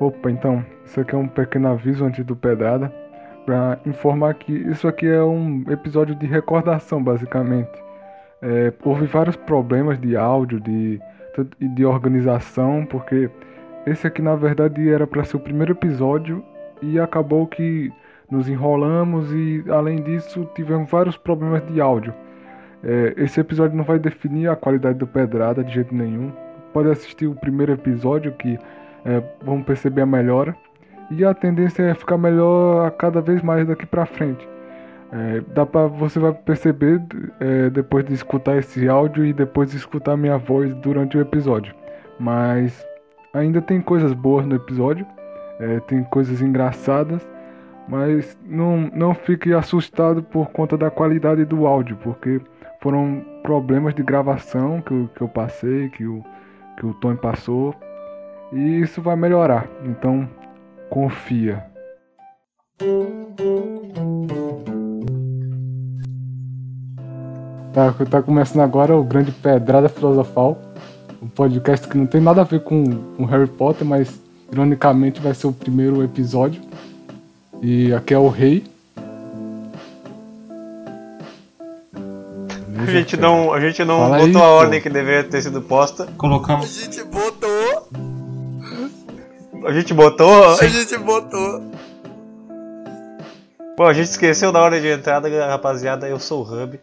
Opa, então, isso aqui é um pequeno aviso antes do Pedrada, para informar que isso aqui é um episódio de recordação, basicamente. É, houve vários problemas de áudio, de, de organização, porque esse aqui na verdade era para ser o primeiro episódio e acabou que nos enrolamos e além disso tivemos vários problemas de áudio. É, esse episódio não vai definir a qualidade do Pedrada de jeito nenhum. Pode assistir o primeiro episódio que é, vamos perceber a melhora e a tendência é ficar melhor cada vez mais daqui para frente. É, dá para você vai perceber é, depois de escutar esse áudio e depois de escutar minha voz durante o episódio. Mas ainda tem coisas boas no episódio, é, tem coisas engraçadas, mas não, não fique assustado por conta da qualidade do áudio, porque foram problemas de gravação que eu, que eu passei, que o, que o Tony passou, e isso vai melhorar. Então confia. Tá, tá começando agora o Grande Pedrada Filosofal, um podcast que não tem nada a ver com, com Harry Potter, mas ironicamente vai ser o primeiro episódio. E aqui é o Rei. A gente não, a gente não Fala botou aí, a ordem que deveria ter sido posta. Colocamos. A gente botou. A gente botou? A gente botou. Bom, a gente esqueceu da hora de entrada, rapaziada. Eu sou o Hub.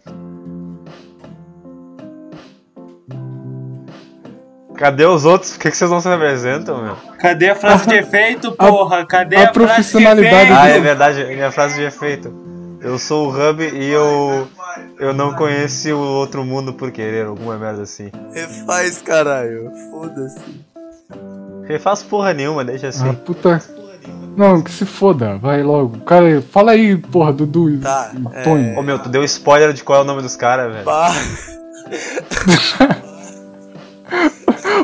Cadê os outros? Por que, que vocês não se representam, meu? Cadê a frase de efeito, porra? Cadê a, a profissionalidade? Ah, é verdade, minha frase de efeito. Eu sou o Hub e eu. Eu não conheci o outro mundo por querer, alguma merda assim. Refaz, caralho. Foda-se. Refaz porra nenhuma, deixa assim. Ah, puta. Não, que se foda, vai logo. Cara, fala aí, porra, Dudu tá, Tony. É... Ô meu, tu deu spoiler de qual é o nome dos caras, velho.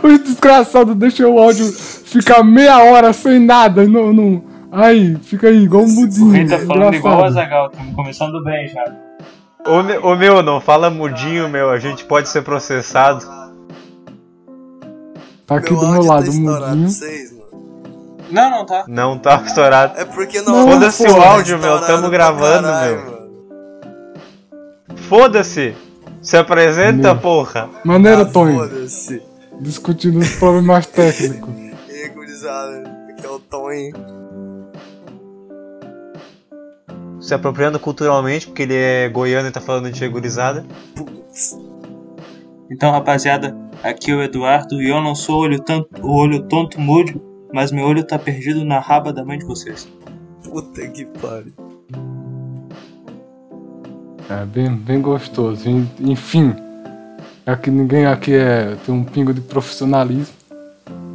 Os desgraçados deixam o áudio ficar meia hora sem nada. Não, não. Aí, fica aí, igual um mudinho. O Rei tá falando igual o Azagal, estamos começando bem já. Ô, ô meu, não fala mudinho, meu, a gente pode ser processado. Tá aqui meu do meu lado, tá mudinho. Vocês, não, não tá. Não tá estourado. É porque não. Foda-se o áudio, meu, tamo gravando, caralho, meu. Foda-se! Se apresenta, meu. porra! Maneira, ah, Tony. Foda-se discutindo os problemas técnicos. e gurizada, aqui é o Tony. Se apropriando culturalmente, porque ele é goiano e tá falando de gurizada. Putz. Então, rapaziada, aqui é o Eduardo e eu não sou olho tanto, o olho tonto mudo, mas meu olho tá perdido na raba da mãe de vocês. Puta que pariu. É bem, bem gostoso. Enfim, é que ninguém aqui é, tem um pingo de profissionalismo.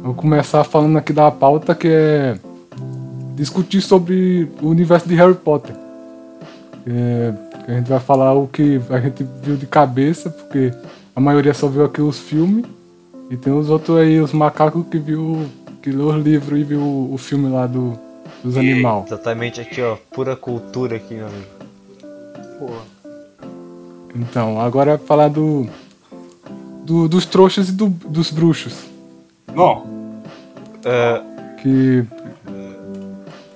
Vou começar falando aqui da pauta que é discutir sobre o universo de Harry Potter. É, a gente vai falar o que a gente viu de cabeça, porque a maioria só viu aqui os filmes. E tem os outros aí, os macacos que viu. que leu os livros e viu o filme lá do, dos animais. Exatamente aqui, ó. Pura cultura aqui, meu amigo. Porra. Então, agora é falar do do, dos trouxas e do, dos bruxos. Bom. É... Que.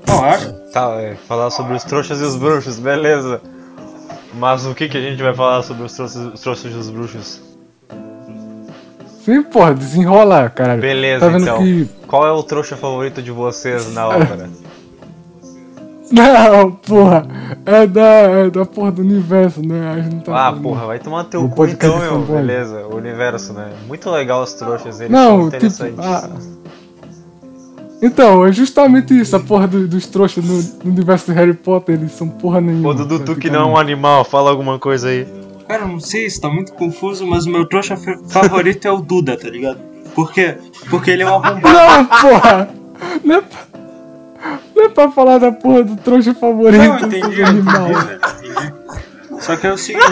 Bom, acho. Tá, é, falar sobre os trouxas e os bruxos, beleza. Mas o que, que a gente vai falar sobre os trouxas, os trouxas e os bruxos? Sim, porra, desenrola, cara. Beleza, tá então. Que... Qual é o trouxa favorito de vocês na ópera? Não, porra. É da, é da porra do universo, né? A gente tá ah, porra, vai tomar teu cu então, meu. Beleza, o universo, né? Muito legal os trouxas, eles não, são tipo, interessantes. Tipo, ah, então, é justamente isso, a porra do, dos trouxas no, no, universo de Harry Potter, eles são porra nenhuma. Ô Dudu, tu que não é um animal, fala alguma coisa aí. Cara, não sei, isso tá muito confuso, mas o meu trouxa favorito é o Duda, tá ligado? Por quê? Porque ele é um arrombado. Não, porra! Não é... Não é pra falar da porra do trouxa favorito. Não, entendi, animal. entendi, Só que é o seguinte.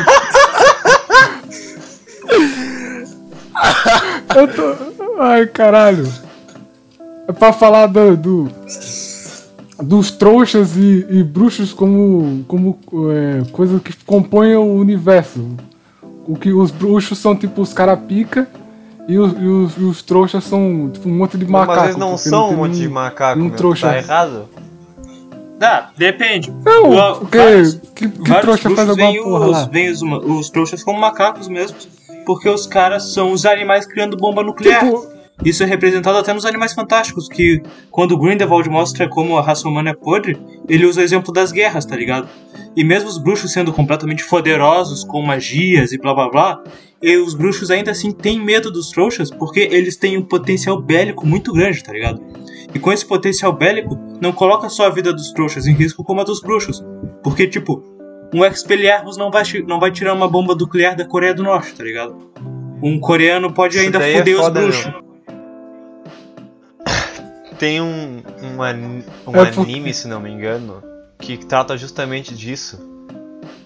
Eu tô. Ai, caralho. É pra falar do. do dos trouxas e, e, bruxos como, como é, coisas que compõem o universo. O que os bruxos são tipo os cara pica E os, e os, e os trouxas são tipo um monte de macaco. Mas eles não são tem um monte de nenhum- macaco, nenhum meu. trouxa. Tá errado? Ah, depende. Não, Va- porque vários- que, que Vários trouxa faz alguma porra os, lá? veem os, os trouxas como macacos mesmo, porque os caras são os animais criando bomba nuclear. Tipo, Isso é representado até nos Animais Fantásticos, que quando Grindelwald mostra como a raça humana é podre, ele usa o exemplo das guerras, tá ligado? E mesmo os bruxos sendo completamente poderosos, com magias e blá blá blá, e os bruxos ainda assim têm medo dos trouxas, porque eles têm um potencial bélico muito grande, tá ligado? E com esse potencial bélico, não coloca só a vida dos trouxas em risco como a dos bruxos. Porque, tipo, um Expelliarmus não vai, não vai tirar uma bomba nuclear da Coreia do Norte, tá ligado? Um coreano pode ainda é foder os foda, bruxos. Tem um, um, an- um É por- anime, se não me engano, que trata justamente disso.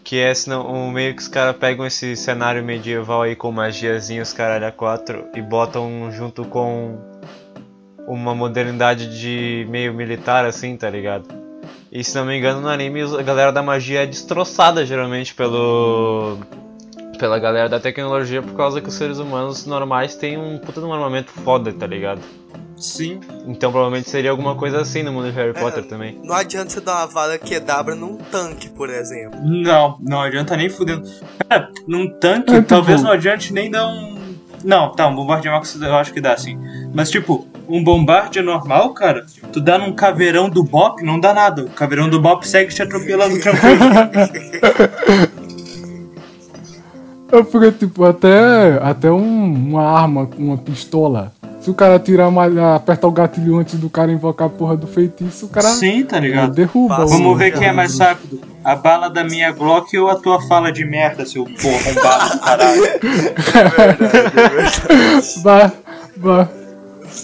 Que é senão, um meio que os caras pegam esse cenário medieval aí com magiazinha, os caralho a quatro, e botam junto com uma modernidade de meio militar assim, tá ligado? E se não me engano no anime a galera da magia é destroçada geralmente pelo. pela galera da tecnologia por causa que os seres humanos normais têm um puta de um armamento foda, tá ligado? Sim. Então provavelmente seria alguma coisa assim no mundo de Harry É. Potter também. Não adianta você dar uma vara quedabra num tanque, por exemplo. Não, não adianta nem fudendo. Cara, num tanque, É, tipo- talvez não adiante nem dar um. Não, tá, um bombardeamento eu acho que dá sim. Mas tipo, um bombarde normal, cara, tu dá num caveirão do Bop, não dá nada. O caveirão do Bop segue te atropelando tranquilo. É porque, tipo, até, até um- uma arma, uma pistola. Se o cara tirar mais, apertar o gatilho antes do cara invocar a porra do feitiço, o cara Sim, tá ligado? derruba. Passa. Vamos ver quem é mais rápido. A bala da minha Glock ou a tua fala de merda, seu porra arrombado do caralho. Ba, ba,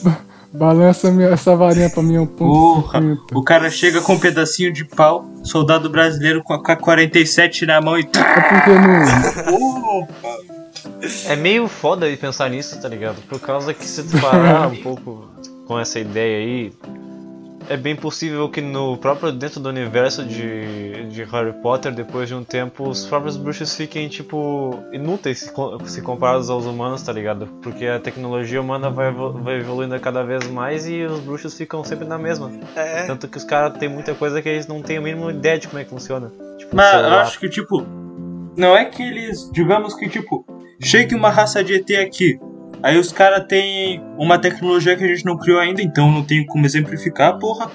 ba, balança minha, essa varinha pra mim é um ponto Porra, 50. o cara chega com um pedacinho de pau, soldado brasileiro com a K-47 na mão e. É porque não. Porra. É meio foda de pensar nisso, tá ligado? Por causa que se tu parar um pouco com essa ideia aí, é bem possível que no próprio dentro do universo de, de Harry Potter, depois de um tempo, os próprios bruxos fiquem tipo inúteis se, se comparados aos humanos, tá ligado? Porque a tecnologia humana vai, vai evoluindo cada vez mais e os bruxos ficam sempre na mesma. É. Tanto que os caras têm muita coisa que eles não têm a mínima ideia de como é que funciona. Tipo, Mas eu acho que, tipo, não é que eles, digamos que, tipo, chegue uma raça de ET aqui, aí os caras têm uma tecnologia que a gente não criou ainda, então não tem como exemplificar, porra.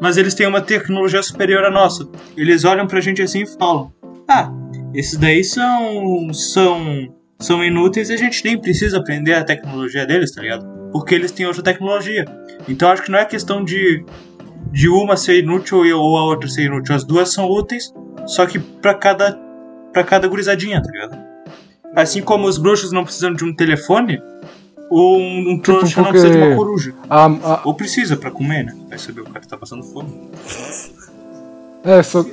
Mas eles têm uma tecnologia superior à nossa. Eles olham pra gente assim e falam: Ah, esses daí são. são. são inúteis e a gente nem precisa aprender a tecnologia deles, tá ligado? Porque eles têm outra tecnologia. Então acho que não é questão de. de uma ser inútil ou a outra ser inútil. As duas são úteis, só que pra cada. pra cada gurizadinha, tá ligado? Assim como os bruxos não precisam de um telefone, um, um trouxa não porque- precisa de uma coruja. A, a, Ou precisa pra comer, né? Vai saber o cara tá passando fome. é, só.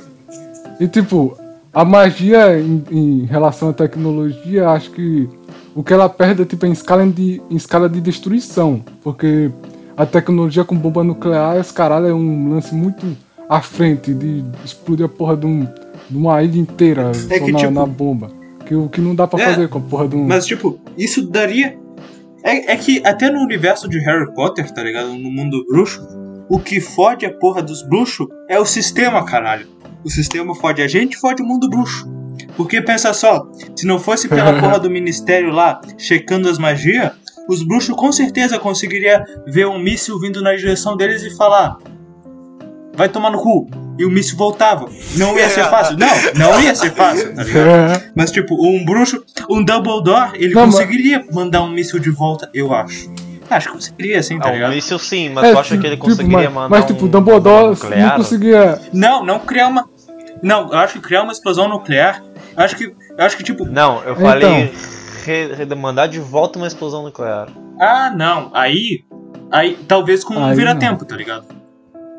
E tipo, a magia em, em relação à tecnologia, acho que o que ela perde é tipo em escala de, em escala de destruição. Porque a tecnologia com bomba nuclear, esse caralho é um lance muito à frente de explodir a porra de, um, de uma ilha inteira só É que, na, tipo- na bomba. Que o que não dá pra É, fazer com a porra de um. Mas, tipo, isso daria. É, é que até no universo de Harry Potter, tá ligado? No mundo bruxo, o que fode a porra dos bruxos é o sistema, caralho. O sistema fode a gente fode o mundo bruxo. Porque pensa só, se não fosse pela porra do ministério lá checando as magias, os bruxos com certeza conseguiriam ver um míssil vindo na direção deles e falar: Vai tomar no cu. E o míssil voltava. Não ia ser fácil. Não, não ia ser fácil, tá ligado? É, Mas, tipo, um bruxo, um Dumbledore, ele Não, mas- conseguiria mandar um míssil de volta, eu acho. Acho que conseguiria, sim, tá Ah, um ligado? míssil sim, mas é, tu acha que ele tipo, conseguiria mas, mandar mas tipo, um Dumbledore nuclear? não conseguia. Não, não criar uma. Não, eu acho que criar uma explosão nuclear. Eu acho que. Eu acho que, tipo. Não, eu Então. falei re- re- mandar de volta uma explosão nuclear. Ah, não. Aí. Aí, talvez com um vira-tempo, tá ligado?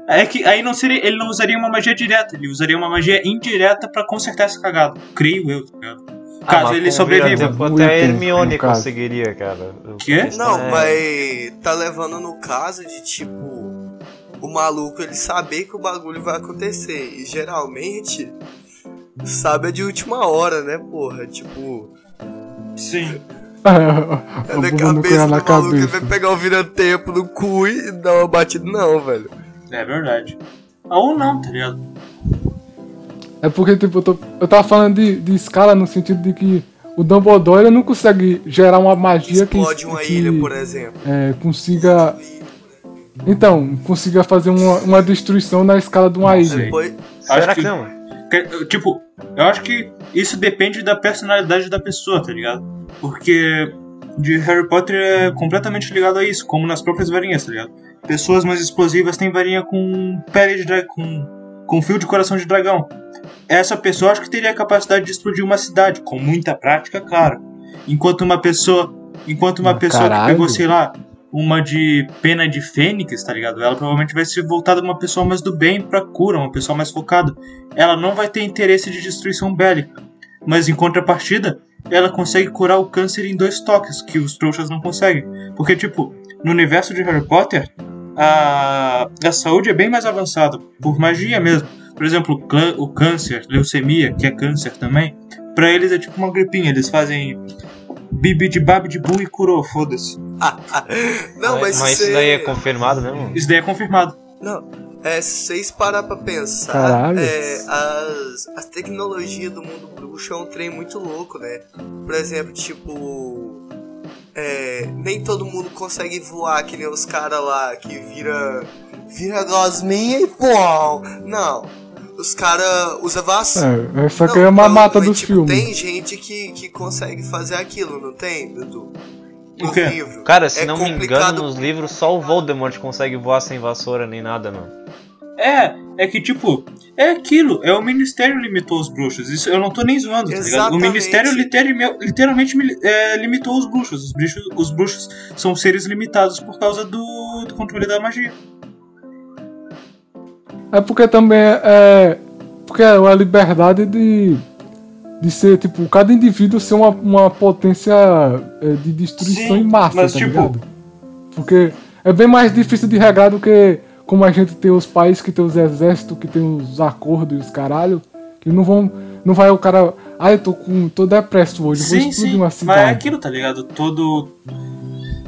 É que aí não seria. Ele não usaria uma magia direta, ele usaria uma magia indireta pra consertar essa cagada. Creio eu, tá ligado? Caso mas ele sobreviva. Até a Hermione conseguiria, cara. Quê? Não, é- mas tá levando no caso de tipo. O maluco ele saber que o bagulho vai acontecer. E geralmente. Sabe é de última hora, né, porra? Tipo. Sim. É na bunda nuclear cabeça do maluco, ele vai cabeça. pegar o vira-tempo no cu e dar uma batida. Não, velho. É verdade. Ou não, tá ligado? É porque, tipo, eu, tô- eu tava falando de, de escala no sentido de que o Dumbledore ele não consegue gerar uma magia que, Explode uma que, ilha, por exemplo. é, consiga. Então, consiga fazer uma, uma destruição na escala de uma ilha. Depois, Será que que- não? Que- Tipo, eu acho que isso depende da personalidade da pessoa, tá ligado? Porque de Harry Potter é completamente ligado a isso, como nas próprias varinhas, tá ligado? Pessoas mais explosivas têm varinha com pele de dragão, com, com fio de coração de dragão. Essa pessoa acho que teria a capacidade de explodir uma cidade, com muita prática, claro. Enquanto uma pessoa. Enquanto uma Ah, pessoa caralho. que pegou, sei lá, uma de pena de fênix, tá ligado? Ela provavelmente vai ser voltada uma pessoa mais do bem pra cura, uma pessoa mais focada. Ela não vai ter interesse de destruição bélica. Mas em contrapartida, ela consegue curar o câncer em dois toques, que os trouxas não conseguem. Porque, tipo, no universo de Harry Potter, a, a saúde é bem mais avançada, por magia mesmo. Por exemplo, o câncer, leucemia, que é câncer também, pra eles é tipo uma gripinha, eles fazem bibi de bab de bu e curou, foda-se. não, mas, mas isso daí é é- confirmado mesmo? Isso daí é confirmado. Não, é, se vocês parar pra pensar, é, as, as tecnologias do mundo bruxo é um trem muito louco, né? Por exemplo, tipo. É, nem todo mundo consegue voar que nem os caras lá que vira. Vira gosminha e pô! Não. Os caras usam vacina. É, essa aqui é uma mata dos tipo, filmes. Tem gente que, que consegue fazer aquilo, não tem, Dudu? O No quê? livro. Cara, se É não me engano, nos livros só o Voldemort consegue voar sem vassoura nem nada, mano. É, é que tipo, é aquilo, é o Ministério limitou os bruxos. Isso eu não tô nem zoando, tá ligado? O. Ministério literalme- literalmente é, limitou os bruxos. Os bruxos. Os bruxos são seres limitados por causa do, do controle da magia. É porque também é. Porque é a liberdade de. De ser, tipo, cada indivíduo ser uma, uma potência é, de destruição Sim, em massa, mas, tá tipo- ligado? Porque é bem mais difícil de regrar do que como a gente tem os países que tem os exércitos, que tem os acordos e os caralho, que não vão. Não vai o cara. Ah, eu tô com. tô depresso hoje, vou Sim, explodir sim. uma Mas cidade. é aquilo, tá ligado? Todo.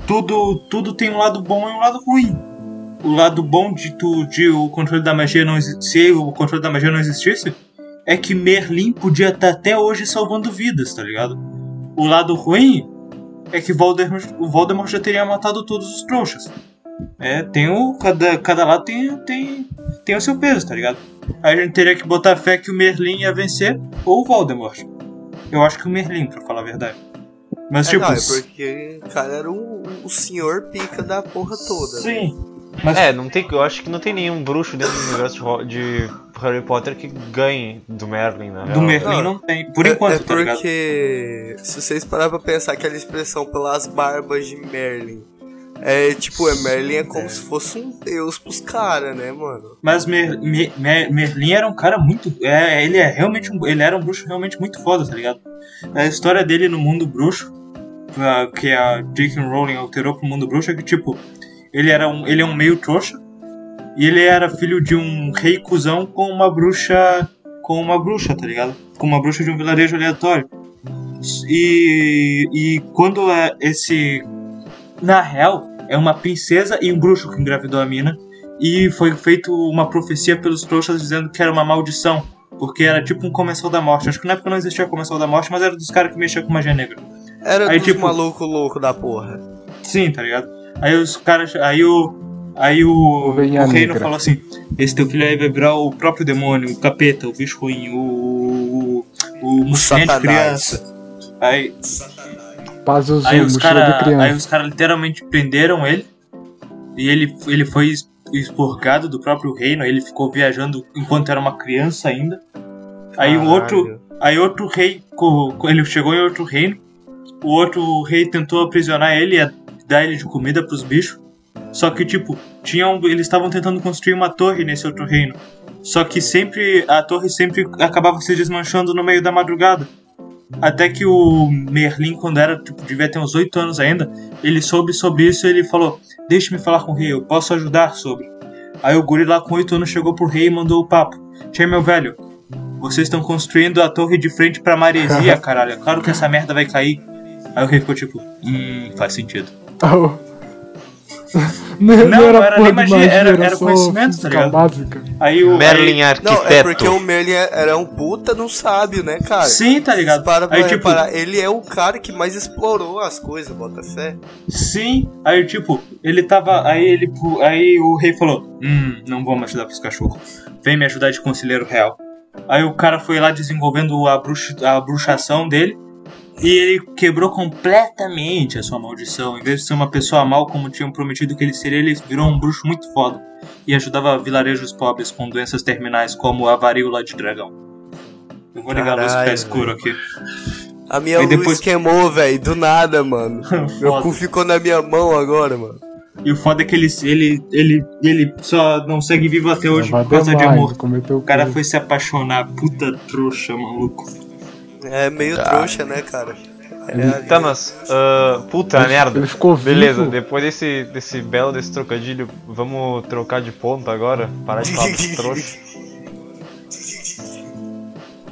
Tudo, tudo tem um lado bom e um lado ruim. O lado bom de, tu, de o controle da magia não existir, se o controle da magia não existisse, é que Merlin podia estar até hoje salvando vidas, tá ligado? O lado ruim é que Voldemort, o Voldemort já teria matado todos os trouxas. É, tem o. Cada, cada lado tem, tem, tem o seu peso, tá ligado? Aí a gente teria que botar fé que o Merlin ia vencer ou o Voldemort. Eu acho que o Merlin, pra falar a verdade. Mas É, tipo. não, é porque o cara era o, o senhor pica da porra toda. né? Sim. Mas É, não tem, eu acho que não tem nenhum bruxo dentro do universo de Harry Potter que ganhe do Merlin, na do. Merlin Não. não tem. Por É- enquanto, é, tá ligado? porque se vocês pararem pra pensar aquela expressão pelas barbas de Merlin, é tipo, é Merlin é como se fosse um deus pros caras, né, mano? Mas Mer- Me- Me- Merlin era um cara muito. É, ele é realmente um, ele era um bruxo realmente muito foda, tá ligado? A história dele no mundo bruxo, que a J.K. Rowling alterou pro mundo bruxo, é que tipo, ele era um, ele é um meio trouxa e ele era filho de um rei cuzão com uma bruxa, com uma bruxa, tá ligado? Com uma bruxa de um vilarejo aleatório. E, e quando é esse na real, é uma princesa e um bruxo que engravidou a mina. E foi feito uma profecia pelos trouxas dizendo que era uma maldição. Porque era tipo um comensal da morte. Acho que na época não existia comensal da morte, mas era dos caras que mexiam com magia negra. Era Aí, dos tipo- maluco louco da porra. Sim, tá ligado? Aí os caras. Aí o. Aí o, o Ovelha reino negra. falou assim: Esse teu filho aí vai virar o próprio demônio, o capeta, o bicho ruim, o. O, o Satanás. criança. Aí, Pazuzu, Aí os de caras os cara literalmente prenderam ele. E ele, ele foi expurgado do próprio reino. Ele ficou viajando enquanto era uma criança ainda. Aí Caralho. outro, aí outro rei, ele chegou em outro reino. O outro rei tentou aprisionar ele e dar ele de comida pros bichos. Só que tipo, tinham, eles estavam tentando construir uma torre nesse outro reino. Só que sempre a torre sempre acabava se desmanchando no meio da madrugada. Até que o Merlin, quando era, tipo, devia ter uns 8 anos ainda, ele soube sobre isso e ele falou: Deixe-me falar com o rei, eu posso ajudar sobre. Aí o guri lá com 8 anos chegou pro rei e mandou o papo: Tchê, meu velho, vocês estão construindo a torre de frente pra maresia, caralho. É claro que essa merda vai cair. Aí o rei ficou tipo, hum, faz sentido. Não, não, Não, era, era nem de magia, magia, era- era, era conhecimento, tá ligado? básica. Aí o. Merlin aí- arquiteto. Não, é porque o Merlin era um puta um sábio, né, cara? Sim, tá ligado? Para Aí, tipo, reparar, ele é o cara que mais explorou as coisas, bota fé. Sim, aí tipo, ele tava. Aí ele. Aí o rei falou: Hum, não vamos ajudar pros cachorros. Vem me ajudar de conselheiro real. Aí o cara foi lá desenvolvendo a, bruxa, a bruxação dele. E ele quebrou completamente a sua maldição. Em vez de ser uma pessoa mal como tinham prometido que ele seria, ele virou um bruxo muito foda. E ajudava vilarejos pobres com doenças terminais como a varíola de dragão. Eu vou ligar a luz que tá Caralho, escuro aqui. A minha luz depois- queimou, velho, do nada, mano. Meu cu ficou na minha mão agora, mano. E o foda é que ele, ele, ele, ele só não segue vivo até hoje por causa de amor. O cara foi se apaixonar, puta trouxa, maluco. É meio trouxa, né, cara? É, Tá, mas. ah, puta Ele- merda. Ele ficou Beleza, vivo. depois desse, desse belo desse trocadilho, vamos trocar de ponto agora? Parar de falar dos trouxas.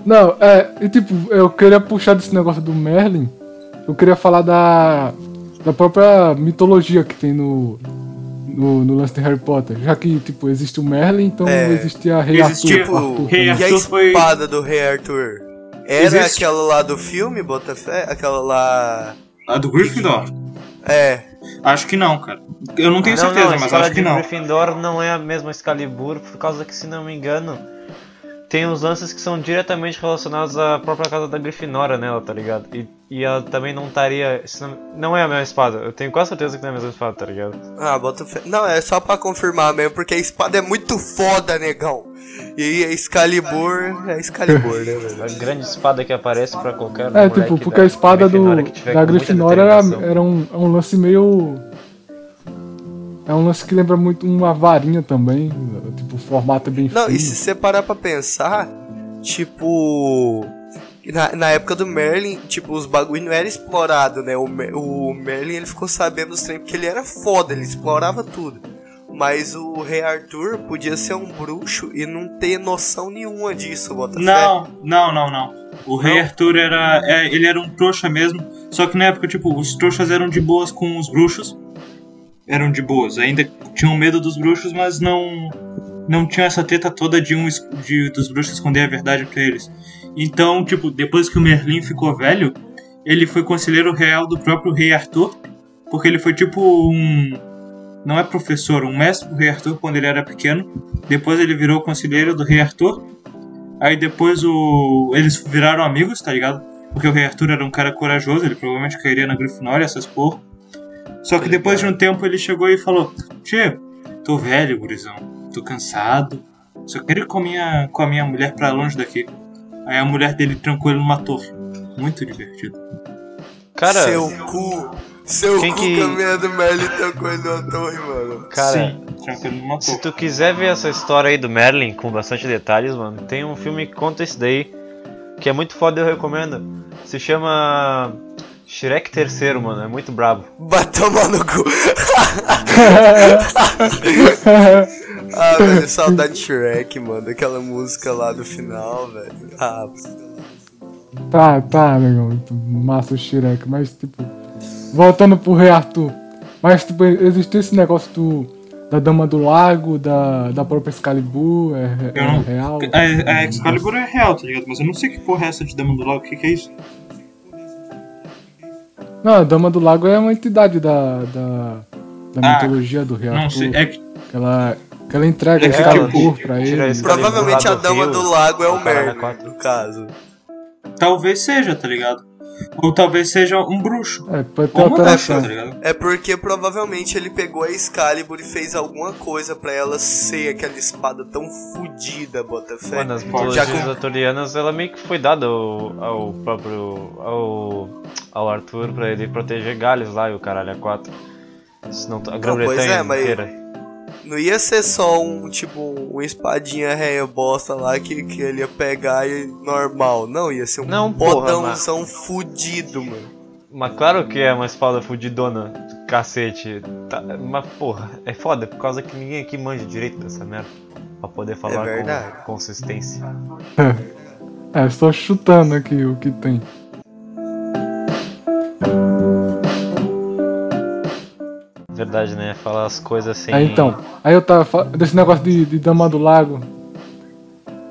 Não, é, e tipo, eu queria puxar desse negócio do Merlin. Eu queria falar da, da própria mitologia que tem no, no, no lance de Harry Potter. Já que, tipo, existe o Merlin, então É. existe a Rei Existia Arthur. o Arthur Rei também. E a Arthur foi- espada do rei Arthur? Era Existe. aquela lá do filme, bota fé? Aquela lá... A do Gryffindor? É, Acho que não, cara. Eu não tenho não, certeza, não, a mas acho que de não. Gryffindor não é a mesma Excalibur, por causa que, se não me engano, tem uns lances que são diretamente relacionados à própria casa da Grifinória nela, tá ligado? E, e ela também não estaria. Não, é a mesma espada, eu tenho quase certeza que não é a mesma espada, tá ligado? Ah, bota fé. Não, é só pra confirmar mesmo, porque a espada é muito foda, negão. E a Excalibur é Excalibur, né, velho? A grande espada que aparece pra qualquer. É, tipo, porque a espada do, da Grifinória era, era um, é um lance meio. É um lance que lembra muito uma varinha também. Tipo, o formato é bem Não, fino. e se você parar pra pensar, tipo. Na, na época do Merlin, tipo, os bagulho não era explorado, né? O, o Merlin ele ficou sabendo dos trem porque ele era foda, ele explorava tudo. Mas o Rei Arthur podia ser um bruxo e não ter noção nenhuma disso, bota fé. Não, não, não, não. O Rei Arthur era. é, ele era um trouxa mesmo. Só que na época, tipo, os trouxas eram de boas com os bruxos. Eram de boas. Ainda tinham medo dos bruxos, mas não. Não tinham essa treta toda de um de, dos bruxos esconder a verdade pra eles. Então, tipo, depois que o Merlin ficou velho, ele foi conselheiro real do próprio Rei Arthur. Porque ele foi tipo um. Não é professor, um mestre do Rei Arthur quando ele era pequeno. Depois ele virou conselheiro do Rei Arthur. Aí depois o... eles viraram amigos, tá ligado? Porque o Rei Arthur era um cara corajoso, ele provavelmente cairia na Grifinória, essas porra. Só que depois de um tempo ele chegou e falou: Tio, tô velho, gurizão, tô cansado, só quero ir com a minha, com a minha mulher pra longe daqui. Aí a mulher dele trancou ele numa torre. Muito divertido. Cara, Seu cu. Seu Quem cu que- que... a minha do Merlin ele numa torre, mano. cara. Sim, trancou Se tu quiser ver essa história aí do Merlin com bastante detalhes, mano, tem um filme que conta isso daí, que é muito foda, eu recomendo. Se chama Shrek Terceiro, mano, é muito brabo. Vai tomar no cu. ah, velho, saudade de Shrek, mano. Aquela música lá do final, velho. Ah, Tá, tá, legal. muito Massa o Shrek, mas tipo. Voltando pro Rei Arthur. Mas tipo, existe esse negócio do. Da Dama do Lago, da, da própria Excalibur, é, é não- real. A, a Excalibur é real, tá ligado? Mas eu não sei que porra é essa de Dama do Lago, o que, que é isso? Não, a Dama do Lago é uma entidade da, da, da Ah, mitologia do Rei Não sei, é que Que ela, que ela entrega É Excalibur tipo, pra tira ele. esse- provavelmente a lá do Dama Rio, do Lago é o Merlin, no caso. talvez seja, tá ligado? Ou talvez seja um bruxo. É, pode ter alteração. tá? É porque provavelmente ele pegou a Excalibur e fez alguma coisa pra ela ser aquela espada tão fodida, Botafé. Mano, nas mitologias com- arturianas, ela meio que foi dada ao, ao próprio. ao. ao Arthur pra ele proteger Gales lá e o caralho a quatro. Se não, a Grã-Bretanha pois é, mas- inteira. Não ia ser só um, tipo, um espadinha réia bosta lá que, que ele ia pegar e normal. Não, ia ser um Não, porra, bodãozão fudido, mano. Mas claro que é uma espada fudidona, do cacete. Tá, mas porra, é foda por causa que ninguém aqui manja direito dessa merda. Pra poder falar verdade. com consistência. É, só chutando aqui o que tem. Verdade, né? Falar as coisas assim. Aí então, aí eu tava fa- desse negócio de, de Dama do Lago.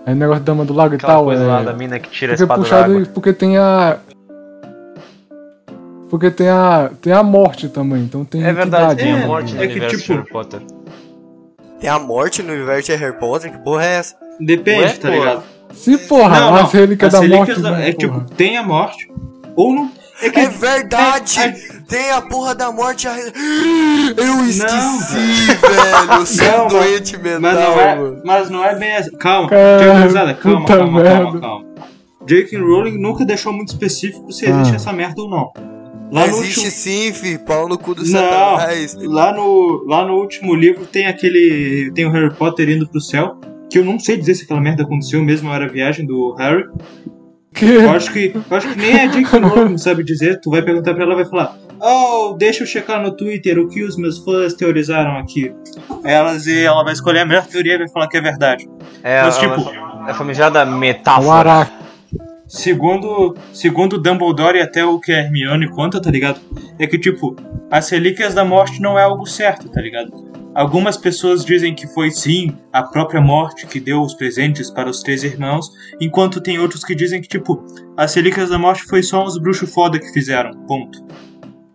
Aí negócio de Dama do Lago e Aquela tal. coisa é... lá da mina que tira a Porque espada puxado d'água. porque tem a. Porque tem a. Tem a morte também, então tem. É verdade, tem a né? morte no é que, universo de tipo, Harry Potter. Tem a morte no universo de Harry Potter? Que porra é essa? Depende, Ué, tá pô. ligado? Se porra, não, não. as relíquias As da relíquias morte. da- né, é porra. tipo, tem a morte, ou não. É que É verdade! é- Tem a porra da morte. a- Eu esqueci, velho. Eu sou Não, um doente mental, Mas não, é, mano. mas não é bem assim. Calma, calma, calma, calma, merda. calma. J.K. Rowling nunca deixou muito específico se existe Ah. essa merda ou não. Lá no, Existe último, sim, fi. Pau no cu do Não. Satanás. lá, no, lá no último livro tem aquele. Tem o Harry Potter indo pro céu. Que eu não sei dizer se aquela merda aconteceu mesmo, era a viagem do Harry. Que... Eu acho que, eu acho que nem a J.K. Rowling sabe dizer. Tu vai perguntar pra ela vai falar: Oh, deixa eu checar no Twitter o que os meus fãs teorizaram aqui. Elas e ela vai escolher a melhor teoria e vai falar que é verdade. É, Mas, a, tipo- a famigerada O metáfora. Segundo, segundo Dumbledore e até o que a Hermione conta, tá ligado? É que, tipo, as relíquias da morte não é algo certo, tá ligado? Algumas pessoas dizem que foi sim a própria morte que deu os presentes para os três irmãos, enquanto tem outros que dizem que, tipo, as relíquias da morte foi só uns bruxos foda que fizeram. Ponto.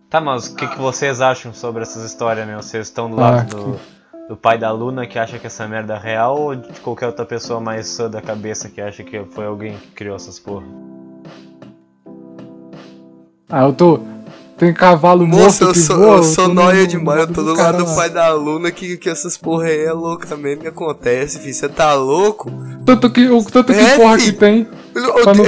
Tá, mas o que, que vocês acham sobre essas histórias, meu? Vocês estão do Ah, lado do, do pai da Luna que acha que essa merda é real ou de qualquer outra pessoa mais sã da cabeça que acha que foi alguém que criou essas porra? Ah, eu tô. Tem cavalo Moça, morto eu que sou, voa. eu sou nóia no- demais. Eu tô do lado do pai da aluna que, que essas porra aí é louca mesmo que acontece, fi. Você tá louco? Tanto que, o tanto que É, porra fi. que tem.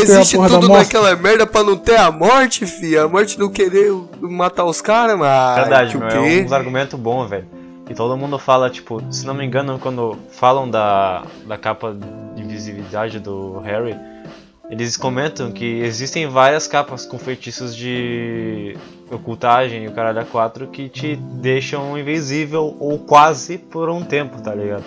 Existe tudo naquela merda pra não ter a morte, fi. A morte não querer matar os caras, mas. Verdade, meu, é uns argumentos bons, velho. E todo mundo fala, tipo, se não me engano, quando falam da, da capa de visibilidade do Harry, eles comentam que existem várias capas com feitiços de ocultagem e o caralho a quatro que te deixam invisível ou quase por um tempo, tá ligado?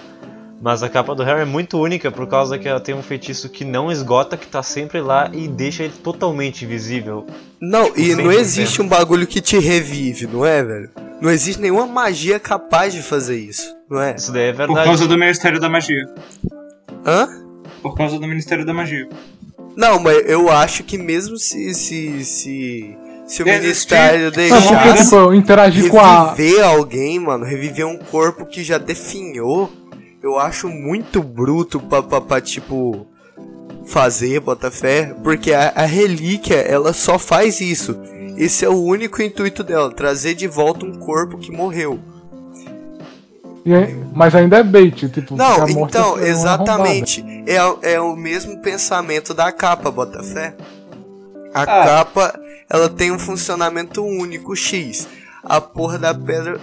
Mas a capa do Harry é muito única por causa que ela tem um feitiço que não esgota, que tá sempre lá e deixa ele totalmente invisível. Não, e não 100%. existe um bagulho que te revive, não é, velho? Não existe nenhuma magia capaz de fazer isso, não é? Isso daí é Por verdade. causa do Ministério da Magia. Hã? Por causa do Ministério da Magia. Não, mas eu acho que mesmo se. se. se, se o Ministério Não, deixasse tipo, eu interagi com a. reviver alguém, mano, reviver um corpo que já definhou, eu acho muito bruto pra, pra, pra, tipo, fazer, Botafé, porque a, a relíquia, ela só faz isso. Esse é o único intuito dela, trazer de volta um corpo que morreu. e aí- Mas ainda é bait, tipo, Não, porque a morte então, é exatamente. É, é o mesmo pensamento da capa, Botafé. A Ah. capa, ela tem um funcionamento único, X. A porra da pedra,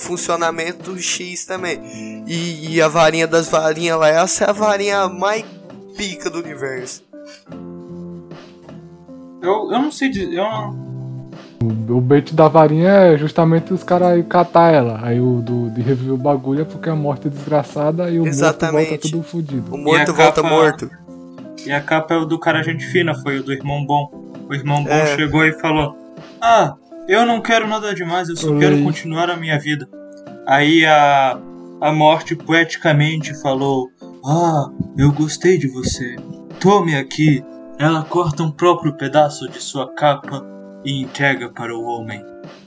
funcionamento X também. E, e a varinha das varinhas lá, essa é a varinha mais pica do universo. Eu, eu não sei dizer. Eu não... O bait da varinha é justamente os caras catar ela. Aí o do, de reviver o bagulho é porque a morte é desgraçada e o morto Exatamente. volta tudo fudido. O morto a volta capa- morto. E a capa é o do cara gente fina, foi o do irmão bom. O irmão bom É. chegou e falou: Ah, eu não quero nada demais, eu só Olha quero continuar a minha vida. Aí a, a morte poeticamente falou: Ah, eu gostei de você. Tome aqui. Ela corta um próprio pedaço de sua capa e entrega para o homem.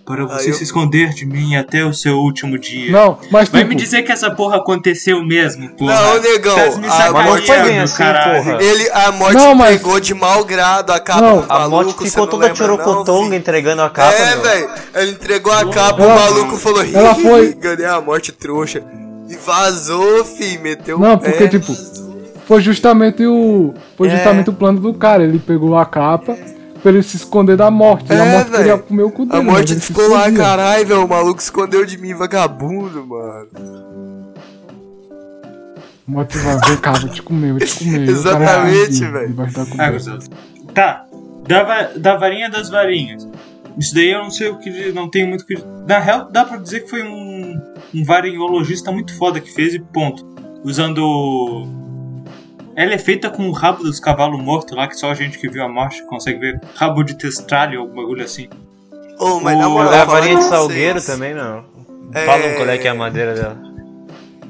Para você eu- se esconder de mim até o seu último dia. Não, mas Vai tipo, me dizer que essa porra aconteceu mesmo, porra. Não, negão, me a morte foi bem assim, caralho. porra. Ele, a morte Não, mas- pegou de mau grado a capa Não, do A maluco, morte ficou toda fi? entregando a capa, É, velho. Ele entregou a capa, Ela- o maluco falou, ela foi- ganhei a morte trouxa. E vazou, fi, meteu Não, pé. porque, tipo, foi justamente o. Foi É. justamente o plano do cara. Ele pegou a capa pra ele se esconder da morte. e a É, morte velho. queria comer o cu dele. A morte ficou lá, caralho, velho. O maluco escondeu de mim, vagabundo, mano. A morte vai, vem cá, vou te comer, vou te comer. Cara Exatamente, velho. Ah. Tá, da, va- da varinha das varinhas. Isso daí eu não sei o que. Não tenho muito o que. Na real, dá pra dizer que foi um, um varinhologista muito foda que fez e ponto. Usando. Ela é feita com o rabo dos cavalos mortos lá, que só a gente que viu a morte consegue ver. Rabo de testralho ou algum bagulho assim. Ô, mas na O- moral, falando varinha de salgueiro vocês, também, não. É, Fala qual é que é a madeira dela.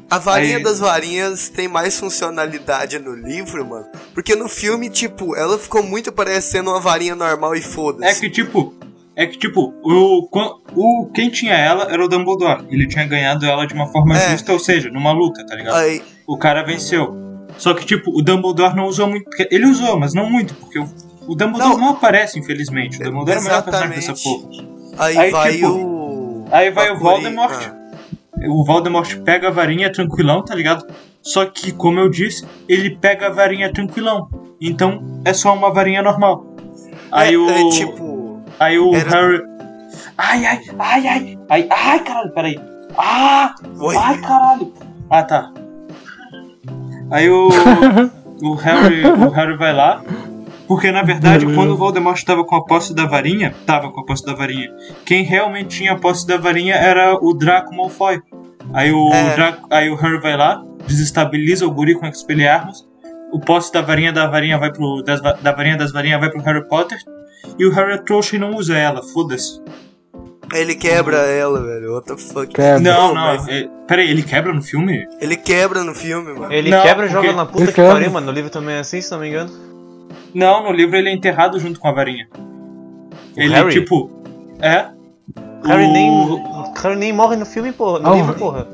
A varinha Aí- das varinhas tem mais funcionalidade no livro, mano. Porque no filme, tipo, ela ficou muito parecendo uma varinha normal e É foda-se. que tipo. É que tipo, o, o quem tinha ela era o Dumbledore. Ele tinha ganhado ela de uma forma É. justa, ou seja, numa luta, tá ligado? Aí, O cara venceu. Só que tipo, o Dumbledore não usou muito. Ele usou, mas não muito, porque o, o Dumbledore Não. não, aparece, infelizmente. O Dumbledore é o melhor personagem dessa Exatamente. porra. aí, Aí, vai tipo, o. Aí vai o Voldemort. Ah. O Voldemort pega a varinha tranquilão, tá ligado? Só que, como eu disse, ele pega a varinha tranquilão. Então é só uma varinha normal. Aí é, o. é tipo. Aí o era- Harry. Ai, ai, ai, ai, ai, ai, caralho, peraí. Ah! Oi. Ai, caralho! Ah, tá. Aí o. o Harry. O Harry vai lá. Porque na verdade, Beleza. quando o Voldemort estava com a posse da varinha, tava com a posse da varinha. Quem realmente tinha a posse da varinha era o Draco Malfoy. Aí o, É. Draco, aí o Harry vai lá, desestabiliza o guri com Expelliarmus. O posse da varinha da varinha vai pro. Das, da varinha das varinhas vai pro Harry Potter. E o Harry é trouxa e não usa ela, foda-se. Ele quebra ela, velho. What the fuck? Quebra. Não, não. mas é- peraí, ele quebra no filme? Ele quebra no filme, mano. Ele Não, quebra e porque- joga na puta Ele que pariu, mano. No livro também é assim, se não me engano. Não, no livro ele é enterrado junto com a varinha. ele, Harry? tipo. É. O Harry, O- nem, o Harry nem morre no filme, porra. No Ah, livro, porra.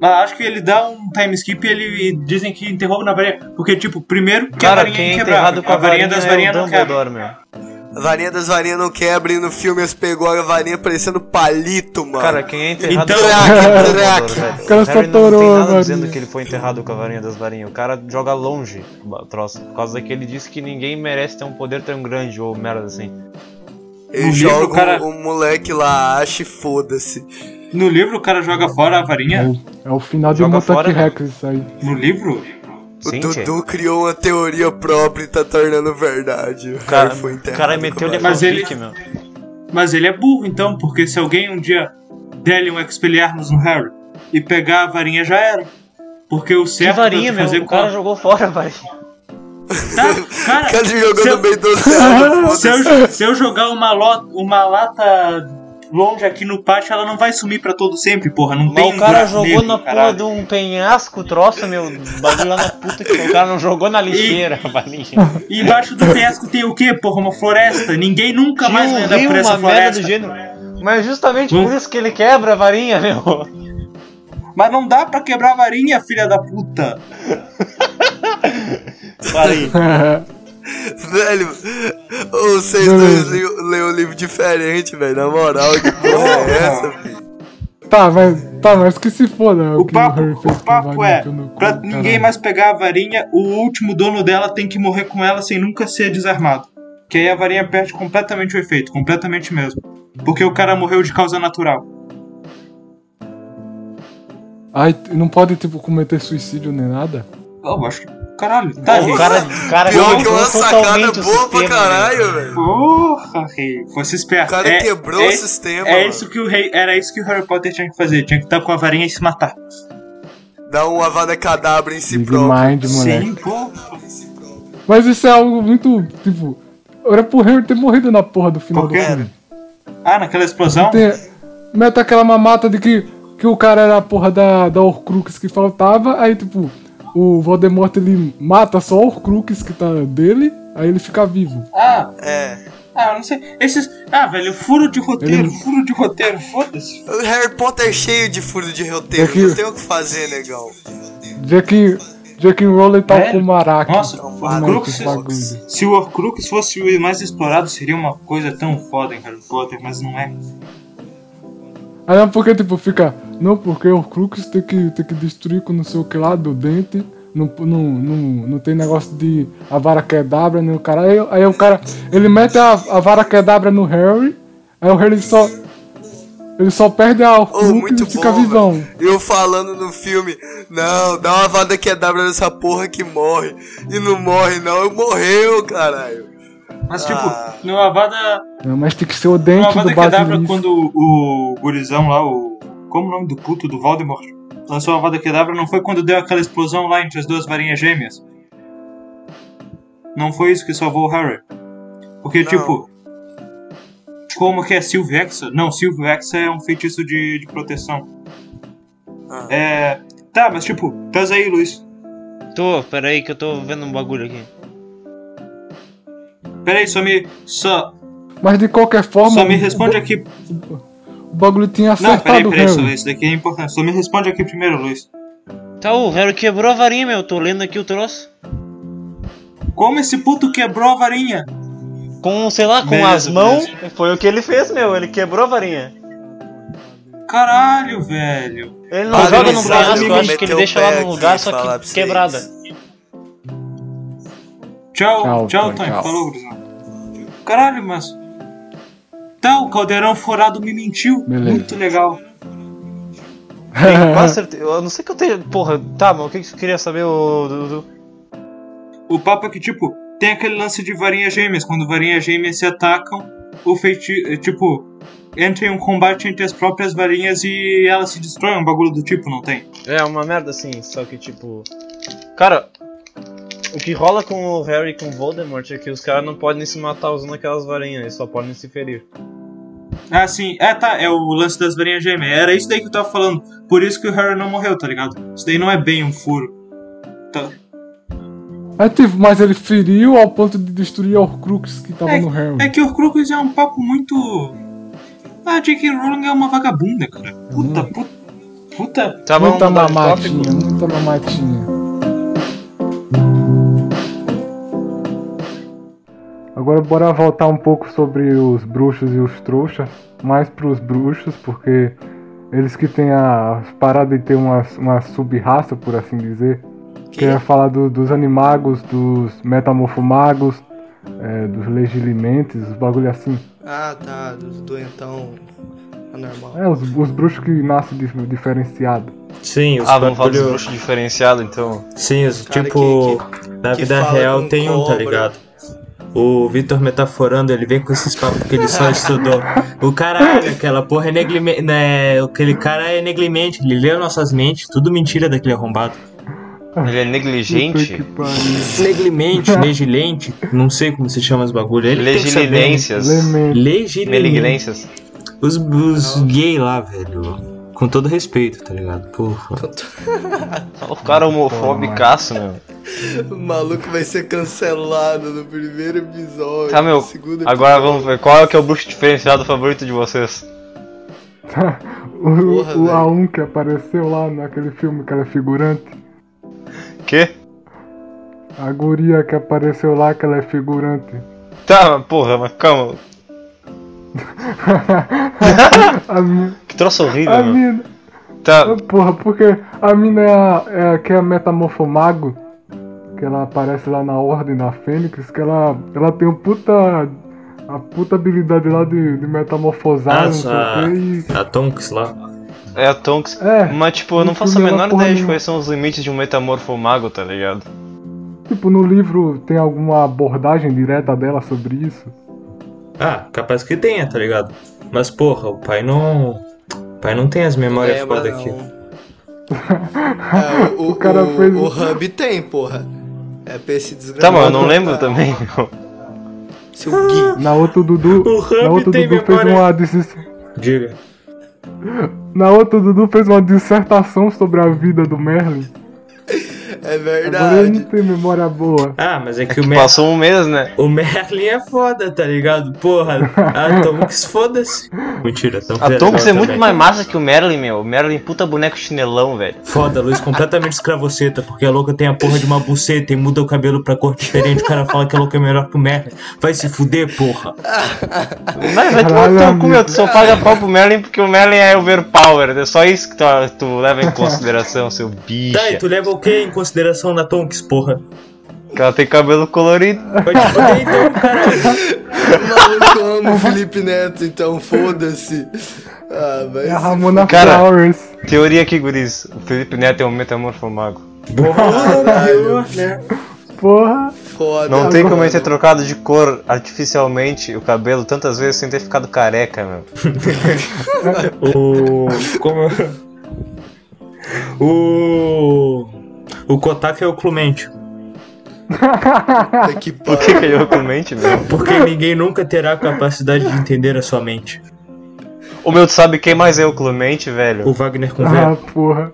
Mas acho que ele dá um time skip e ele dizem que enterrou na varinha. Porque, tipo, primeiro que a Cara, varinha quem é é inquebrável. enterrado com a varinha, das é varinhas o não quebra. Meu. A varinha das varinhas não quebra e no filme eles pegou a varinha parecendo palito, mano. Cara, quem é enterrado Então- a Draque, é Draque. O cara a nada varinha. dizendo que ele foi enterrado com a varinha das varinhas. O cara joga longe o troço. Por causa que ele disse que ninguém merece ter um poder tão grande ou merda assim. Ele no joga livro, o cara- o moleque lá, acha e foda-se. No livro o cara joga fora a É varinha. o, é o final de Joga fora, Rex isso aí. No livro? O Sim, tchê. Dudu criou uma teoria própria e tá tornando verdade. O cara, foi o cara meteu-lhe a varinha. Mas ele- meu. Mas ele é burro então, porque se alguém um dia der-lhe um Expelliarmus no Harry e pegar a varinha já era. Porque o Que certo varinha, é meu. fazer O cara jogou fora a varinha. Tá, cara, O cara jogou se no eu- meio do oceano, Se eu, se eu jogar uma, lo- uma lata longe aqui no pátio, ela não vai sumir pra todo sempre, porra. Não tem Mas um o cara jogou negro, na porra de um penhasco, troço, meu. Bagulho lá na puta que o cara não jogou na lixeira, a varinha. E embaixo do penhasco tem o quê, porra? Uma floresta. Ninguém nunca mais vai Tinha um andar por essa uma merda floresta. do gênero. Mas justamente Hum. por isso que ele quebra a varinha, meu. Mas não dá pra quebrar a varinha, filha da puta. Falei. Velho, vocês dois leem leem um livro diferente, velho. Na moral, que porra é essa, filho? Tá, mas, tá, mas que se foda. O que papo, o com a papo é, cu, pra caralho. ninguém mais pegar a varinha, o último dono dela tem que morrer com ela sem nunca ser desarmado. Que aí a varinha perde completamente o efeito, completamente mesmo. Porque o cara morreu de causa natural. Ai, não pode, tipo, cometer suicídio nem nada? Eu acho que. Caralho, tá o rico. cara, o cara Pior que uma sacada o boa pra sistema, caralho, velho. Porra, rei. Fosse O esperto. cara É- quebrou é, o sistema, É mano. isso que o rei. Era isso que o Harry Potter tinha que fazer. Tinha que estar com a varinha e se matar. Dá um avada cadabra em si Big próprio. Mind, moleque. Sim, porra. Mas isso é algo muito, tipo... Era pro Harry ter morrido na porra do final Por do filme. Ah, naquela explosão? Tem, mete aquela mamata de que, que o cara era a porra da, da Horcrux que faltava, aí tipo, o Voldemort ele mata só o Horcrux que tá dele, aí ele fica vivo. Ah, É. ah, eu não sei. Esses. Ah, velho, furo de roteiro, Ele- furo de roteiro, foda-se. O Harry Potter é cheio de furo de roteiro. É que- Não tem o que fazer, negão. Jack, Jack Rowling tá Velho, com o Maraca. Nossa, Então, o Horcrux. bagulho. Se o Horcrux fosse o mais explorado, seria uma coisa tão foda em Harry Potter, mas não é. Aí não, porque tipo, fica. Não, porque o Horcrux tem que, tem que destruir com não sei o que lá do dente. Não, não, não, não tem negócio de a vara quedabra, nem o cara. Aí, aí o cara. Ele mete a, a vara quedabra no Harry. Aí o Harry só. Ele só perde a Oh, muito e fica bom, velho. Eu falando no filme, não, dá uma vada quedabra nessa porra que morre. E não morre, não. Morreu, caralho. Mas, tipo, Ah. no Avada. Não, mas tem que ser o No dente Avada do Kedavra, basilisco. quando o, gurizão lá, o. Como o nome do puto do Voldemort? Lançou a Avada Kedavra, não foi quando deu aquela explosão lá entre as duas varinhas gêmeas? Não foi isso que salvou o Harry. Porque, Não. tipo. como que é Silvexa? Não, Silvexa é um feitiço de, de proteção. Ah. É. Tá, mas tipo, pesa aí, Luiz. Tô, pera aí que eu tô vendo um bagulho aqui. Pera aí, só me. Só, Mas de qualquer forma. só me responde o, aqui. O bagulho tinha Não, peraí, acertado peraí, só, isso daqui é importante. Só me responde aqui primeiro, Luiz. Tá, o Harry quebrou a varinha, meu. Tô lendo aqui o troço. Como esse puto quebrou a varinha? Com, sei lá, com Beleza, as mãos. beleza. Foi o que ele fez, meu. Ele quebrou a varinha. Caralho, velho. Ele não Ah, joga no penhasco, eu acho que ele deixa lá no lugar, só que vocês. quebrada. Tchau, Tchau, tchau, Tony, tchau. Falou, Grisão. Caralho, mas. Tá, o caldeirão forado me mentiu. Beleza. Muito legal. Tenho quase certeza. Eu não sei que eu tenho. Porra, tá, mas o que que você queria saber, ô Dudu? O papo é que, tipo, tem aquele lance de varinhas gêmeas. Quando varinhas gêmeas se atacam, o feitiço. Tipo, entra em um combate entre as próprias varinhas e elas se destroem. Um bagulho do tipo, não tem? É uma merda assim, só que tipo. Cara, o que rola com o Harry e com o Voldemort é que os caras não podem se matar usando aquelas varinhas, eles só podem se ferir. Ah, sim. É, tá. É o lance das varinhas gêmeas. Era isso daí que eu tava falando. Por isso que o Harry não morreu, tá ligado? Isso daí não é bem um furo. Tá. É tipo, mas ele feriu ao ponto de destruir o Horcrux que tava no Harry. É que o Crocus é um papo muito. Ah, J.K. Rowling é uma vagabunda, cara. Puta, puta. Puta. Tá, vamos muita mamatinha, muita mamatinha. Agora bora voltar um pouco sobre os bruxos e os trouxas. Mais pros bruxos, porque eles que têm a parada de ter uma, uma sub-raça, por assim dizer. Que? Queria falar do- dos animagos, dos metamorfomagos, é, dos legilimentes, os bagulho assim. Ah, tá, dos doentão anormal. É, os, os bruxos que nascem dif- diferenciados. Sim, os Ah, vamos falar dos bruxos diferenciados então. Sim, os, tipo, na que vida fala real tem um, tá ligado? O Vitor metaforando, ele vem com esses papos que ele só estudou. O caralho, aquela porra é neglimente. Né, aquele cara é neglimente, ele leu nossas mentes, tudo mentira daquele arrombado. Ele é negligente. Neglimente, negilente, não sei como se chama os bagulho. Ele saber. Legilinências. Os, os gay lá, velho. Com todo respeito, tá ligado? Porra. O cara homofóbicaço, meu. O maluco vai ser cancelado no primeiro episódio. Tá, meu, segundo Agora episódio. vamos ver qual é que é o bruxo diferenciado favorito de vocês. O, Porra, o velho. A1 que apareceu lá naquele filme que era figurante. Quê? A guria que apareceu lá que ela é figurante. Tá, porra, mas calma. mina. Que troço horrível, A mina. Tá, Porra, porque a mina é a, é a que é a metamorfomago. Que ela aparece lá na Ordem da Fênix. Que ela, ela tem um puta. A puta habilidade lá de, de metamorfosar, Ah, não sei o a, Tonks lá. é a Tonks. E, é, Mas tipo, eu não faço a menor ideia de quais são os limites de um metamorfo mago, tá ligado? tipo, no livro tem alguma abordagem direta dela sobre isso. Ah, capaz que tenha, tá ligado? Mas porra, o pai não. O pai não tem as memórias Lembra, foda aqui. É, o, O cara o, fez- o Hub tem, porra. É pra esse desgraçado. Tá, mas eu não lembro Ah, também. Seu Gui. Na outra o Dudu. O Hub na outra o tem Dudu fez memória. uma dissis- Diga. Na outra o Dudu fez uma dissertação sobre a vida do Merlin. É Agora verdade. não tem memória boa. Ah, mas é que o, Mer Passou um mês, né? o Merlin é foda, tá ligado? Porra, a Tonks foda-se. Mentira, a Tonks A é é muito mais massa que o Merlin, meu. O Merlin puta boneco chinelão, velho. Foda, Luiz, completamente escravoceta, porque a louca tem a porra de uma buceta e muda o cabelo pra cor diferente. O cara fala que a louca é melhor que o Merlin. Vai se fuder, porra. Mas vai tomar teu cu, meu. Tu só paga pau pro Merlin porque o Merlin é overpowered. É só isso que tu, tu leva em consideração, seu bicho. Tá, e tu leva o que em consideração da Tonks, porra? Ela tem cabelo colorido. Vai te fuder então, caralho. O maluco ama o Felipe Neto, então foda-se. Ah, vai É a Ramona Cara. Flowers. Teoria aqui, guris. O Felipe Neto é um metamorfo mago. Caralho. Porra. Foda. Não tem como ele ter trocado de cor artificialmente o cabelo tantas vezes sem ter ficado careca, meu. O. Como. O. O Kotak é o Clemente. Puta que Por que, ele é o Clemente, meu? Porque ninguém nunca terá a capacidade de entender a sua mente. O meu, tu sabe quem mais é o Clemente, velho? O Wagner com ah, V. porra.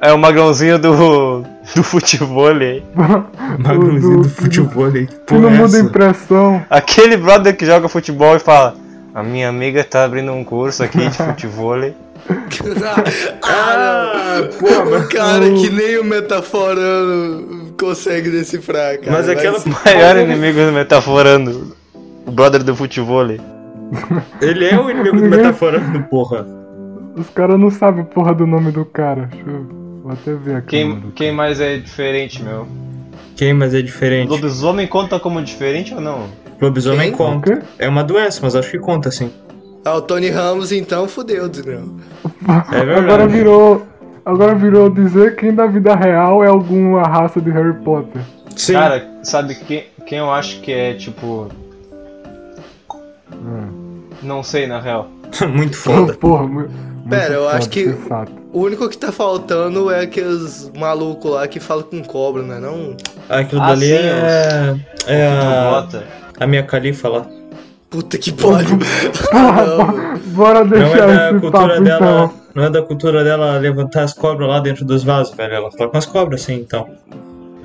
É o magrãozinho do, do futebol aí. Magrãozinho do- do futebol aí. Que não é muda a impressão. Aquele brother que joga futebol e fala: A minha amiga tá abrindo um curso aqui de futebol. ah, pô, não. O cara que nem o metaforando consegue decifrar, cara. Mas aquela- se- Maior inimigo do metaforando. O brother do futebol. Ele é o inimigo do Ninguém- metaforando, porra. Os caras não sabem porra do nome do cara. Deixa eu... Vou até ver aqui. Quem, quem mais é diferente, meu? Quem, mas é diferente. Lobisomem conta como diferente ou não? Lobisomem Quem? conta. É uma doença, mas acho que conta sim. Ah, o Tony Ramos então fudeu, desgrama. É verdade. Agora virou. Agora virou dizer quem da vida real é alguma raça de Harry Potter. Sim. Cara, sabe quem, quem eu acho que é tipo. Hum. Não sei na real. Muito foda. Porra, mu- Pera, muito eu acho foda, que- sensato. O único que tá faltando é aqueles malucos lá que falam com cobra, né? Não. Aquilo Ah, dali sim, é. É Do a, a minha califa lá. Puta que pariu. Porra, Ah, não. bora é deixar da esse cultura papo dela. então. Não é da cultura dela levantar as cobras lá dentro dos vasos, velho. Ela fala com as cobras assim, então.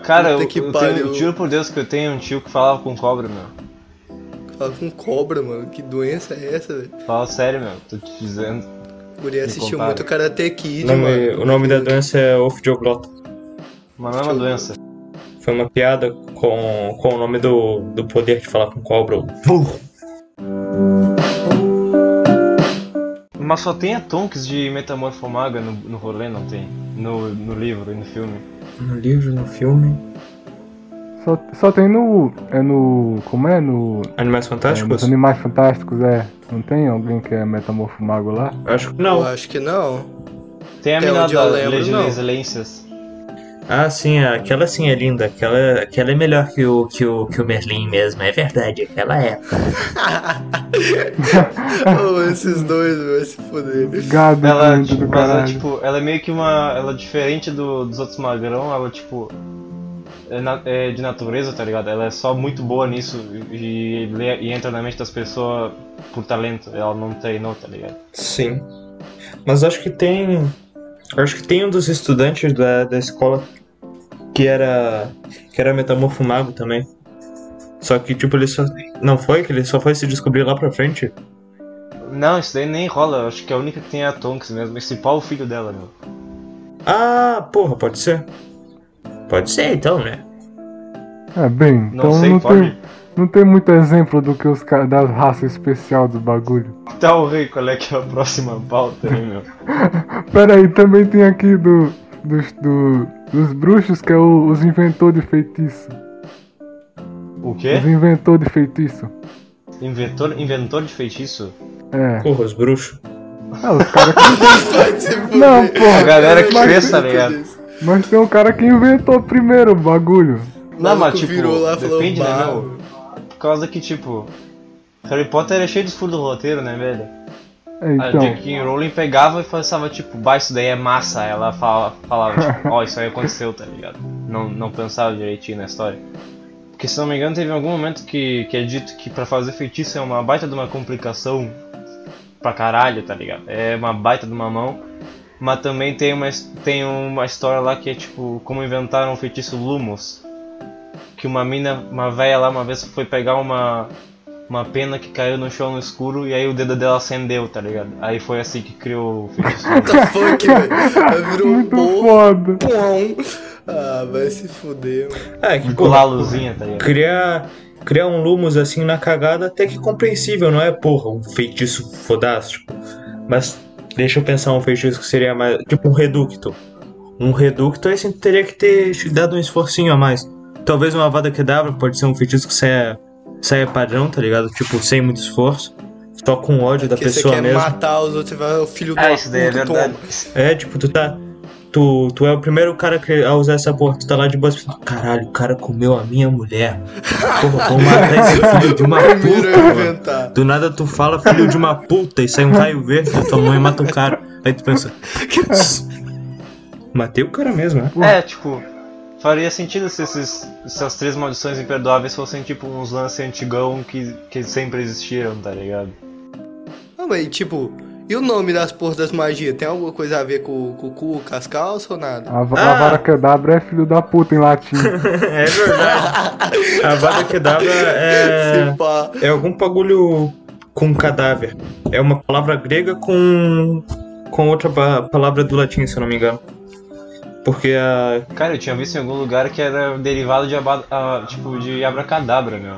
Cara, eu, Puta que eu tenho, juro por Deus que eu tenho um tio que falava com cobra, meu. Fala com cobra, mano. Que doença é essa, velho? Fala sério, meu. Tô te dizendo. O Guri assistiu contaram. muito Karate Kid, O nome, mano. o nome da doença é ofidioglota. Mas não é uma doença. Foi uma piada com, com o nome do, do poder de falar com cobra. o burro. Mas só tem a Tonks de Metamorfomaga no, no rolê, não tem? No, no livro e no filme. No livro, no filme. Só, só tem no. É no. Como é? No. Animais É, Fantásticos? nos Animais Fantásticos, é. Não tem alguém que é metamorfo mago lá? Acho que Eu não. acho que não. Tem a Até mina eu da lembro. Excelências. Ah, sim, aquela sim é linda. Aquela, aquela é melhor que o, que, o, que o Merlin mesmo, é verdade. Aquela é. Ô, esses dois, vai se fuder. Gado Ela, tipo, mas ela, tipo, ela é meio que uma. Ela é diferente do- dos outros magrão, ela, tipo. É, na- é de natureza, tá ligado? Ela é só muito boa nisso e, e, e entra na mente das pessoas por talento. Ela não treinou, tá ligado? Sim. Mas acho que tem. Acho que tem um dos estudantes da, da escola que era. que era metamorfo mago também. Só que tipo, ele só. Não foi? Que ele só foi se descobrir lá pra frente? Não, isso daí nem rola. Eu Acho que a única que tem é a Tonks mesmo. Esse pau é o filho dela, meu. Ah, porra, pode ser. Pode ser então, né? É, bem, Não então sei, não, pode. tem, não tem muito exemplo do que os caras das raças especial do bagulho. Tá o rei, qual é que é a próxima pauta aí, meu? Pera aí, também tem aqui do, dos, do, dos bruxos que é o, os inventor de feitiço. O quê? Os inventor de feitiço. Inventor, inventor de feitiço? É. Porra, os bruxos. Ah, os caras que. Não, porra. A galera que fez, tá ligado? Mas tem um cara que inventou primeiro o bagulho. Não, mas tipo, virou lá e falou, depende, né, "Bah, meu? Por causa que, tipo, Harry Potter é cheio de furos do roteiro, né, velho? É, A então. J.K. Rowling pegava e pensava, tipo, bah, isso daí é massa. Ela fala, falava, tipo, ó, isso aí aconteceu, tá ligado? Não, não pensava direitinho na história. Porque se não me engano, teve algum momento que, que é dito que pra fazer feitiço é uma baita de uma complicação pra caralho, tá ligado? É uma baita de uma mão. Mas também tem uma, tem uma história lá que é tipo, como inventaram o feitiço Lumos. Que uma mina, uma velha lá uma vez foi pegar uma, uma pena que caiu no chão no escuro e aí o dedo dela acendeu, tá ligado? Aí foi assim que criou o feitiço. What the fuck, velho? Virou um Muito bom. foda. Ah, vai se fuder, mano. É, que Colar a luzinha, tá ligado? criar, criar um Lumos assim na cagada até que compreensível, não é, porra, um feitiço fodástico. Mas deixa eu pensar um feitiço que seria mais. Tipo um reducto. Um reducto aí você teria que ter dado um esforcinho a mais. Talvez uma vada quedavra pode ser um feitiço que saia, saia padrão, tá ligado? Tipo, sem muito esforço. Só com ódio da Porque você pessoa quer mesmo. matar os outros, vai o filho do Ah, isso daí é verdade. É, tipo, tu tá. Tu, tu é o primeiro cara que- a usar essa porra. Tu tá lá de boa e fala, caralho, o cara comeu a minha mulher. Porra, vamos matar esse filho de uma puta. Do nada tu fala filho de uma puta e sai um raio verde da tua mãe e mata o cara. Aí tu pensa. Matei o cara mesmo, né? É, tipo, faria sentido se, esses, se as três maldições imperdoáveis fossem tipo uns lances antigão que, que sempre existiram, tá ligado? Ah, mas tipo, e o nome das porras das magias? Tem alguma coisa a ver com, com o cu, com as calças ou nada? A, Ah! a vara quedabra é filho da puta em latim. é verdade. A vada quedabra é. É algum bagulho com cadáver. É uma palavra grega com. com outra pa- palavra do latim, se eu não me engano. Porque a. Cara, eu tinha visto em algum lugar que era derivado de, aba, ah, tipo, de abracadabra, meu.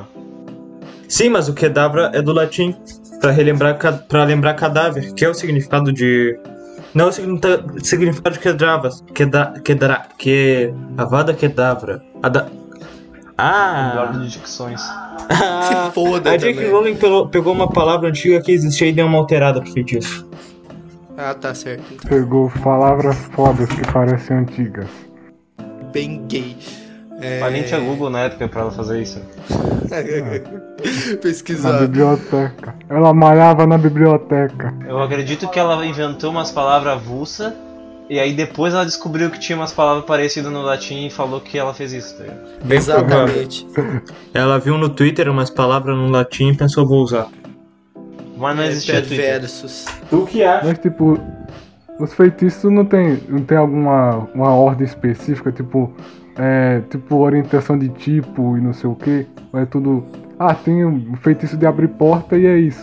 Sim, mas o quedabra é do latim. Pra relembrar pra lembrar cadáver, que é o significado de. Não é o significa- significado de quedravas. Queda, quedra, que. Avada quedavra. Ada, ah! Guarda de dicções. Se foda A J.K. também. Rowling pegou, pegou uma palavra antiga que existia e deu uma alterada pro feitiço. Ah, tá certo. Então, Pegou palavras fodas que parecem antigas. bem gay. É... Mas nem tinha Google na época pra ela fazer isso. Na Pesquisar. biblioteca. Ela malhava na biblioteca. Eu acredito que ela inventou umas palavras avulsa e aí depois ela descobriu que tinha umas palavras parecidas no latim e falou que ela fez isso, tá. Exatamente. Ela viu no Twitter umas palavras no latim e pensou, vou usar. Mas não É, existia Twitter. Versus. Tu que acha? Mas tipo, os feitiços não tem, não tem alguma uma ordem específica, tipo, é, tipo orientação de tipo e não sei o que. É tudo. Ah, tem um feitiço de abrir porta e é isso.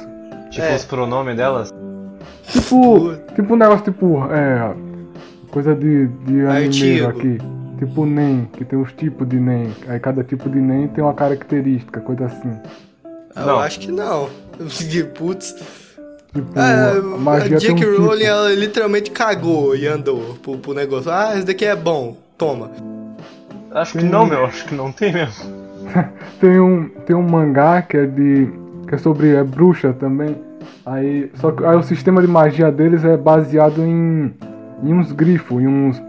Tipo É. os pronomes delas. Tipo, tipo um negócio tipo, é. Coisa de, de animeiro Artigo. aqui. Tipo NEM, que tem os tipos de NEM. Aí cada tipo de NEM tem uma característica, coisa assim. Eu Não. acho que não. Putz. Tipo, Ah, a tem um J.K. tipo. Rowling, ela literalmente cagou e andou pro, pro negócio. Ah, esse daqui é bom. Toma. Acho que não, meu. Acho que não tem mesmo. Tem um, tem um mangá que é de. que é sobre é bruxa também. Aí. Só que aí o sistema de magia deles é baseado em. em uns grifos, em uns.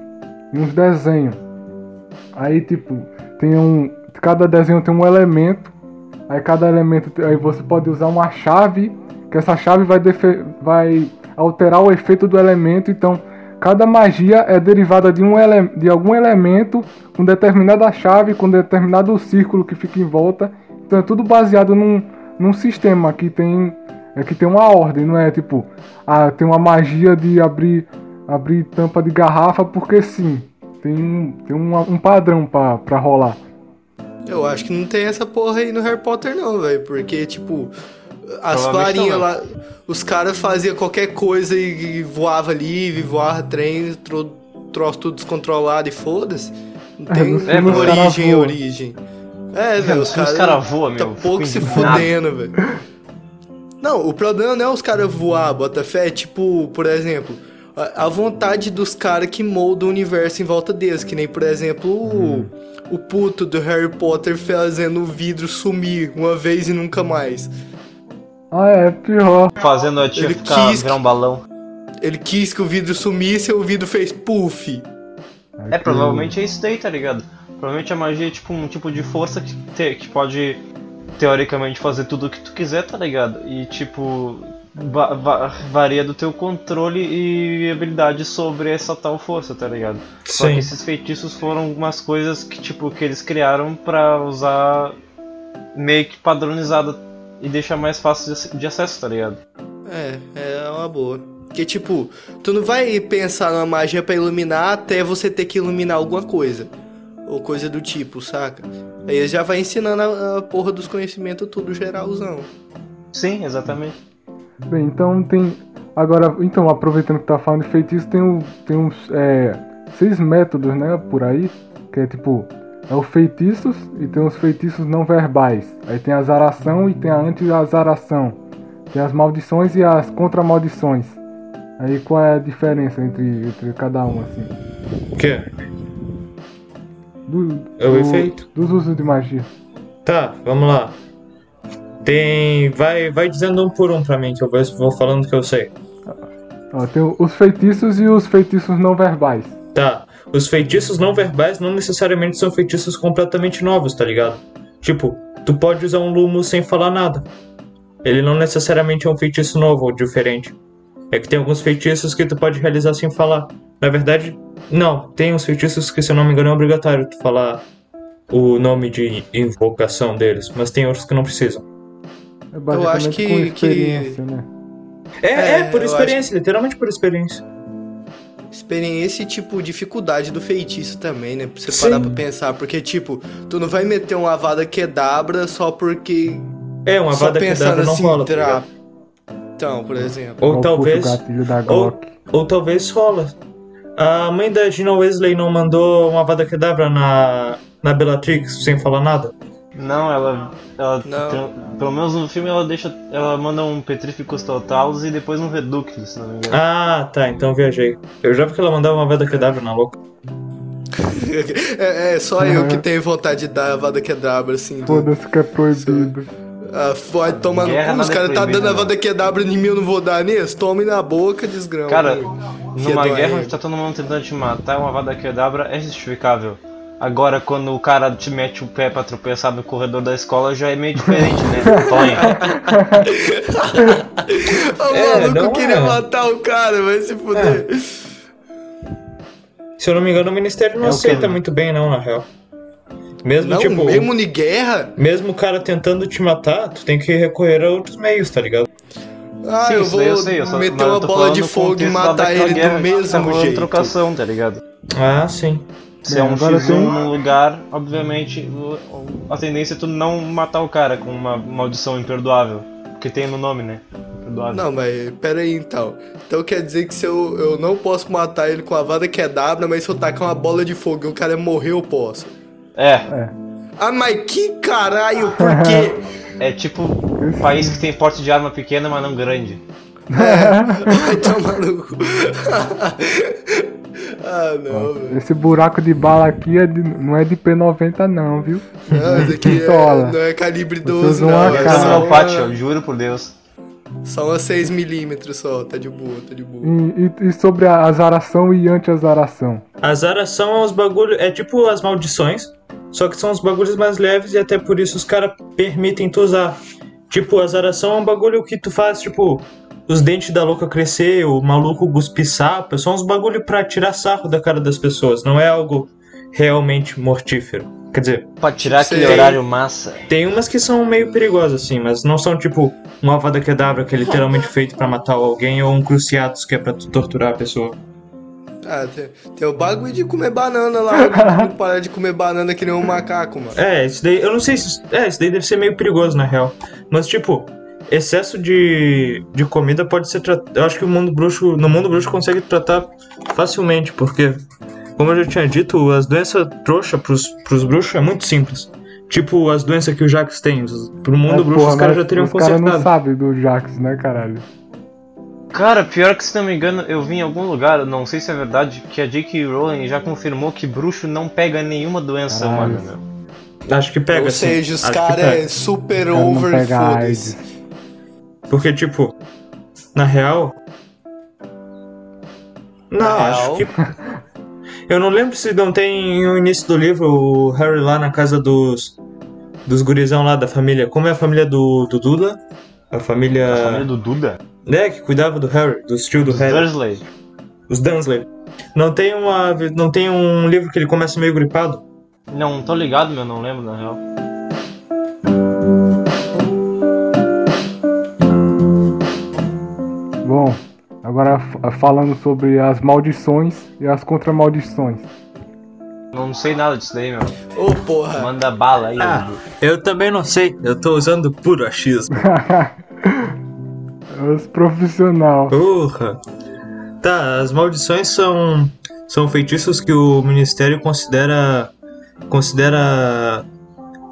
em uns desenhos. Aí tipo, tem um. Cada desenho tem um elemento. Aí cada elemento. Aí você pode usar uma chave. Que essa chave vai, vai alterar o efeito do elemento. Então, cada magia é derivada de, um ele- de algum elemento com determinada chave, com determinado círculo que fica em volta. Então é tudo baseado num, num sistema que tem. É que tem uma ordem, não é tipo. Ah, tem uma magia de abrir, abrir tampa de garrafa porque sim. Tem um, tem um, padrão pra rolar. Eu acho que não tem essa porra aí no Harry Potter, não, velho. Porque, tipo, as varinhas lá. Os caras faziam qualquer coisa e, e voava livre, voava trem, tro, troço tudo descontrolado e foda-se. Não É, tem os cara origem, origem. É, velho, os Os caras. caras voam, Tá meu. pouco Fico se fudendo, velho. Não, o problema não é os caras voar, Botafé. É tipo, por exemplo, a, a vontade dos caras que moldam o universo em volta deles. Que nem, por exemplo, o, o puto do Harry Potter fazendo o vidro sumir uma vez e nunca mais. Ah, é pior. Fazendo a tia Ele ficar quis- virar um balão. Ele quis que o vidro sumisse e o vidro fez puff. É, provavelmente é isso daí, tá ligado? Provavelmente a magia é tipo um tipo de força que, te- que pode teoricamente fazer tudo o que tu quiser, tá ligado? E tipo va- va- varia do teu controle e habilidade sobre essa tal força, tá ligado? Só que Sim. esses feitiços foram algumas coisas que tipo que eles criaram pra usar meio que padronizada e deixar mais fácil de ac- de acesso, tá ligado? É, é uma boa. Porque, tipo, tu não vai pensar numa magia pra iluminar até você ter que iluminar alguma coisa. Ou coisa do tipo, saca? Aí ele já vai ensinando a, a porra dos conhecimentos tudo geralzão. Sim, exatamente. Bem, então tem. Agora, então, aproveitando que tá falando de feitiço, tem, um, tem uns é, seis métodos, né, por aí, que é tipo, é os feitiços e tem os feitiços não verbais. Aí tem a azaração e tem a anti-azaração. Tem as maldições e as contra-maldições. Aí qual é a diferença entre, entre cada um, assim? O quê? Do, É o do- efeito. Dos usos de magia. Tá, vamos lá. Tem. Vai, vai dizendo um por um pra mim, que eu vou, falando que eu sei. Ó, tem os feitiços e os feitiços não verbais. Tá. Os feitiços não verbais não necessariamente são feitiços completamente novos, tá ligado? Tipo, tu pode usar um lumo sem falar nada. Ele não necessariamente é um feitiço novo ou diferente. É que tem alguns feitiços que tu pode realizar sem falar. Na verdade, não. Tem uns feitiços que, se eu não me engano, é obrigatório tu falar o nome de invocação deles. Mas tem outros que não precisam. É basicamente acho que- com experiência, né? É, é, É, por eu experiência, literalmente por experiência. Experiência e, tipo, dificuldade do feitiço também, né? Pra você Sim. parar pra pensar. Porque, tipo, tu não vai meter uma Avada Kedavra só porque. É, uma só vada que pensando dá não assim, rola. tá tra-? Então, por exemplo. Ou Ou talvez. ou-. Ou talvez rola. A mãe da Gina Wesley não mandou uma Avada Kedavra na, na Bellatrix sem falar nada? Não, ela. ela Não. tem- pelo menos no filme ela deixa. Ela manda um Petrificus Totalis e depois um Reductus, se não me engano. Ah, tá, então viajei. Eu já vi que ela mandava uma Avada Kedavra na louca. é, é só eu que tenho vontade de dar Avada Kedavra, assim. do- Foda-se que é proibido. Ah, vai tomar no cu, os é caras tá dando não. Avada Kedavra em mim, eu não vou dar nisso? Tome na boca, desgrama. Cara, numa guerra onde tá todo mundo tentando te matar, uma Avada Kedavra é justificável. Agora, quando o cara te mete o pé pra tropeçar no corredor da escola, já é meio diferente, né? Tonha. O É, maluco não queria é. matar o cara, vai se fuder. Se eu não me engano, o Ministério não É aceita muito bem, não, na real. Mesmo, Não, tipo, mesmo em guerra? mesmo o cara tentando te matar, tu tem que recorrer a outros meios, tá ligado? Ah, Sim, eu vou eu sei, eu só, meter uma bola de fogo e matar ele guerra do mesmo tá jeito. trocação, tá ligado? Ah, sim. Se Bem, é um agora X1 tem- num lugar, obviamente, a tendência é tu não matar o cara com uma maldição imperdoável. Porque tem no nome, né? Imperdoável. Não, mas pera aí então. Então quer dizer que se eu, eu não posso matar ele com a vada quebrada, mas se eu tacar uma bola de fogo e o cara morrer, eu posso. É, Ah, mas que caralho, por quê? é tipo um país que tem porte de arma pequena, mas não grande. Vai tomar no cu. ah, não, velho. Esse buraco de bala aqui é de- não é de P90 não, viu? Não, esse aqui Pistola. é, não é calibre Você 12, usou não. É só uma, eu juro por Deus. só uma 6mm só, tá de boa, tá de boa. E, e- e sobre a azaração e anti-azaração? As aras são os bagulhos. É tipo as maldições. Só que são os bagulhos mais leves e até por isso os caras permitem tu usar. Tipo, a zaração é um bagulho que tu faz, tipo, os dentes da louca crescer, o maluco cuspir sapo. São uns bagulho pra tirar sarro da cara das pessoas. Não é algo realmente mortífero. Quer dizer, Pra tirar aquele Sei. horário massa. tem umas que são meio perigosas, assim, mas não são tipo uma avada kedavra que é literalmente feito pra matar alguém ou um cruciatus que é pra tu torturar a pessoa. Ah, tem, tem o bagulho de comer banana lá, não parar de comer banana que nem um macaco, mano. É, isso daí, eu não sei se. É, isso daí deve ser meio perigoso, na real. Mas, tipo, excesso de, de comida pode ser tratado. Eu acho que o mundo bruxo. No mundo bruxo consegue tratar facilmente, porque, como eu já tinha dito, as doenças trouxa pros, pros bruxos é muito simples. Tipo, as doenças que o Jax tem. Pro mundo É, bruxo porra, os caras já teriam Os caras não consertado. sabem do Jax, né, caralho? Cara, pior que se não me engano, eu vi em algum lugar, não sei se é verdade, que a J.K. Rowling já confirmou que bruxo não pega nenhuma doença humana, meu. Acho que pega, Ou sim. seja, os caras é super Cara, não over. AIDS. Porque, tipo, na real. Não, Na acho real? que. Eu não lembro se não tem no início do livro o Harry lá na casa dos. Dos gurizão lá da família. Como é a família do, do Duda? A família. A família do Duda? É, que cuidava do Harry, dos tios do Os Harry. Dursley. Os Dunsley. Não tem uma. Não tem um livro que ele começa meio gripado? Não, tô ligado, meu, não lembro na real. Agora f- falando sobre as maldições e as contramaldições. Não sei nada disso daí, meu. Ô, porra. Manda bala aí, Ah, eu também não sei. Eu tô usando puro achismo. Os profissional. Porra. Tá, as maldições são são feitiços que o ministério considera considera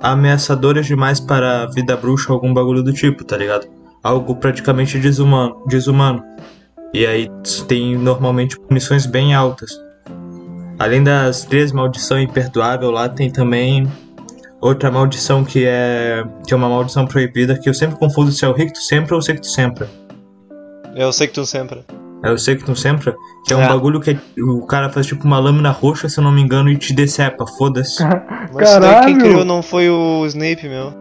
ameaçadores demais para a vida bruxa ou algum bagulho do tipo, tá ligado? Algo praticamente desumano, desumano. E aí tem normalmente punições bem altas. Além das três maldições imperdoável lá, tem também outra maldição que é que é uma maldição proibida que eu sempre confundo se é o Ricto Sempre ou o Secto Sempre. Eu sei que tu sempre. É o Sectum Sempra, que é um É. bagulho que o cara faz tipo uma lâmina roxa, se eu não me engano, e te decepa, foda-se. Mas daí quem Caralho! criou não foi o Snape, meu.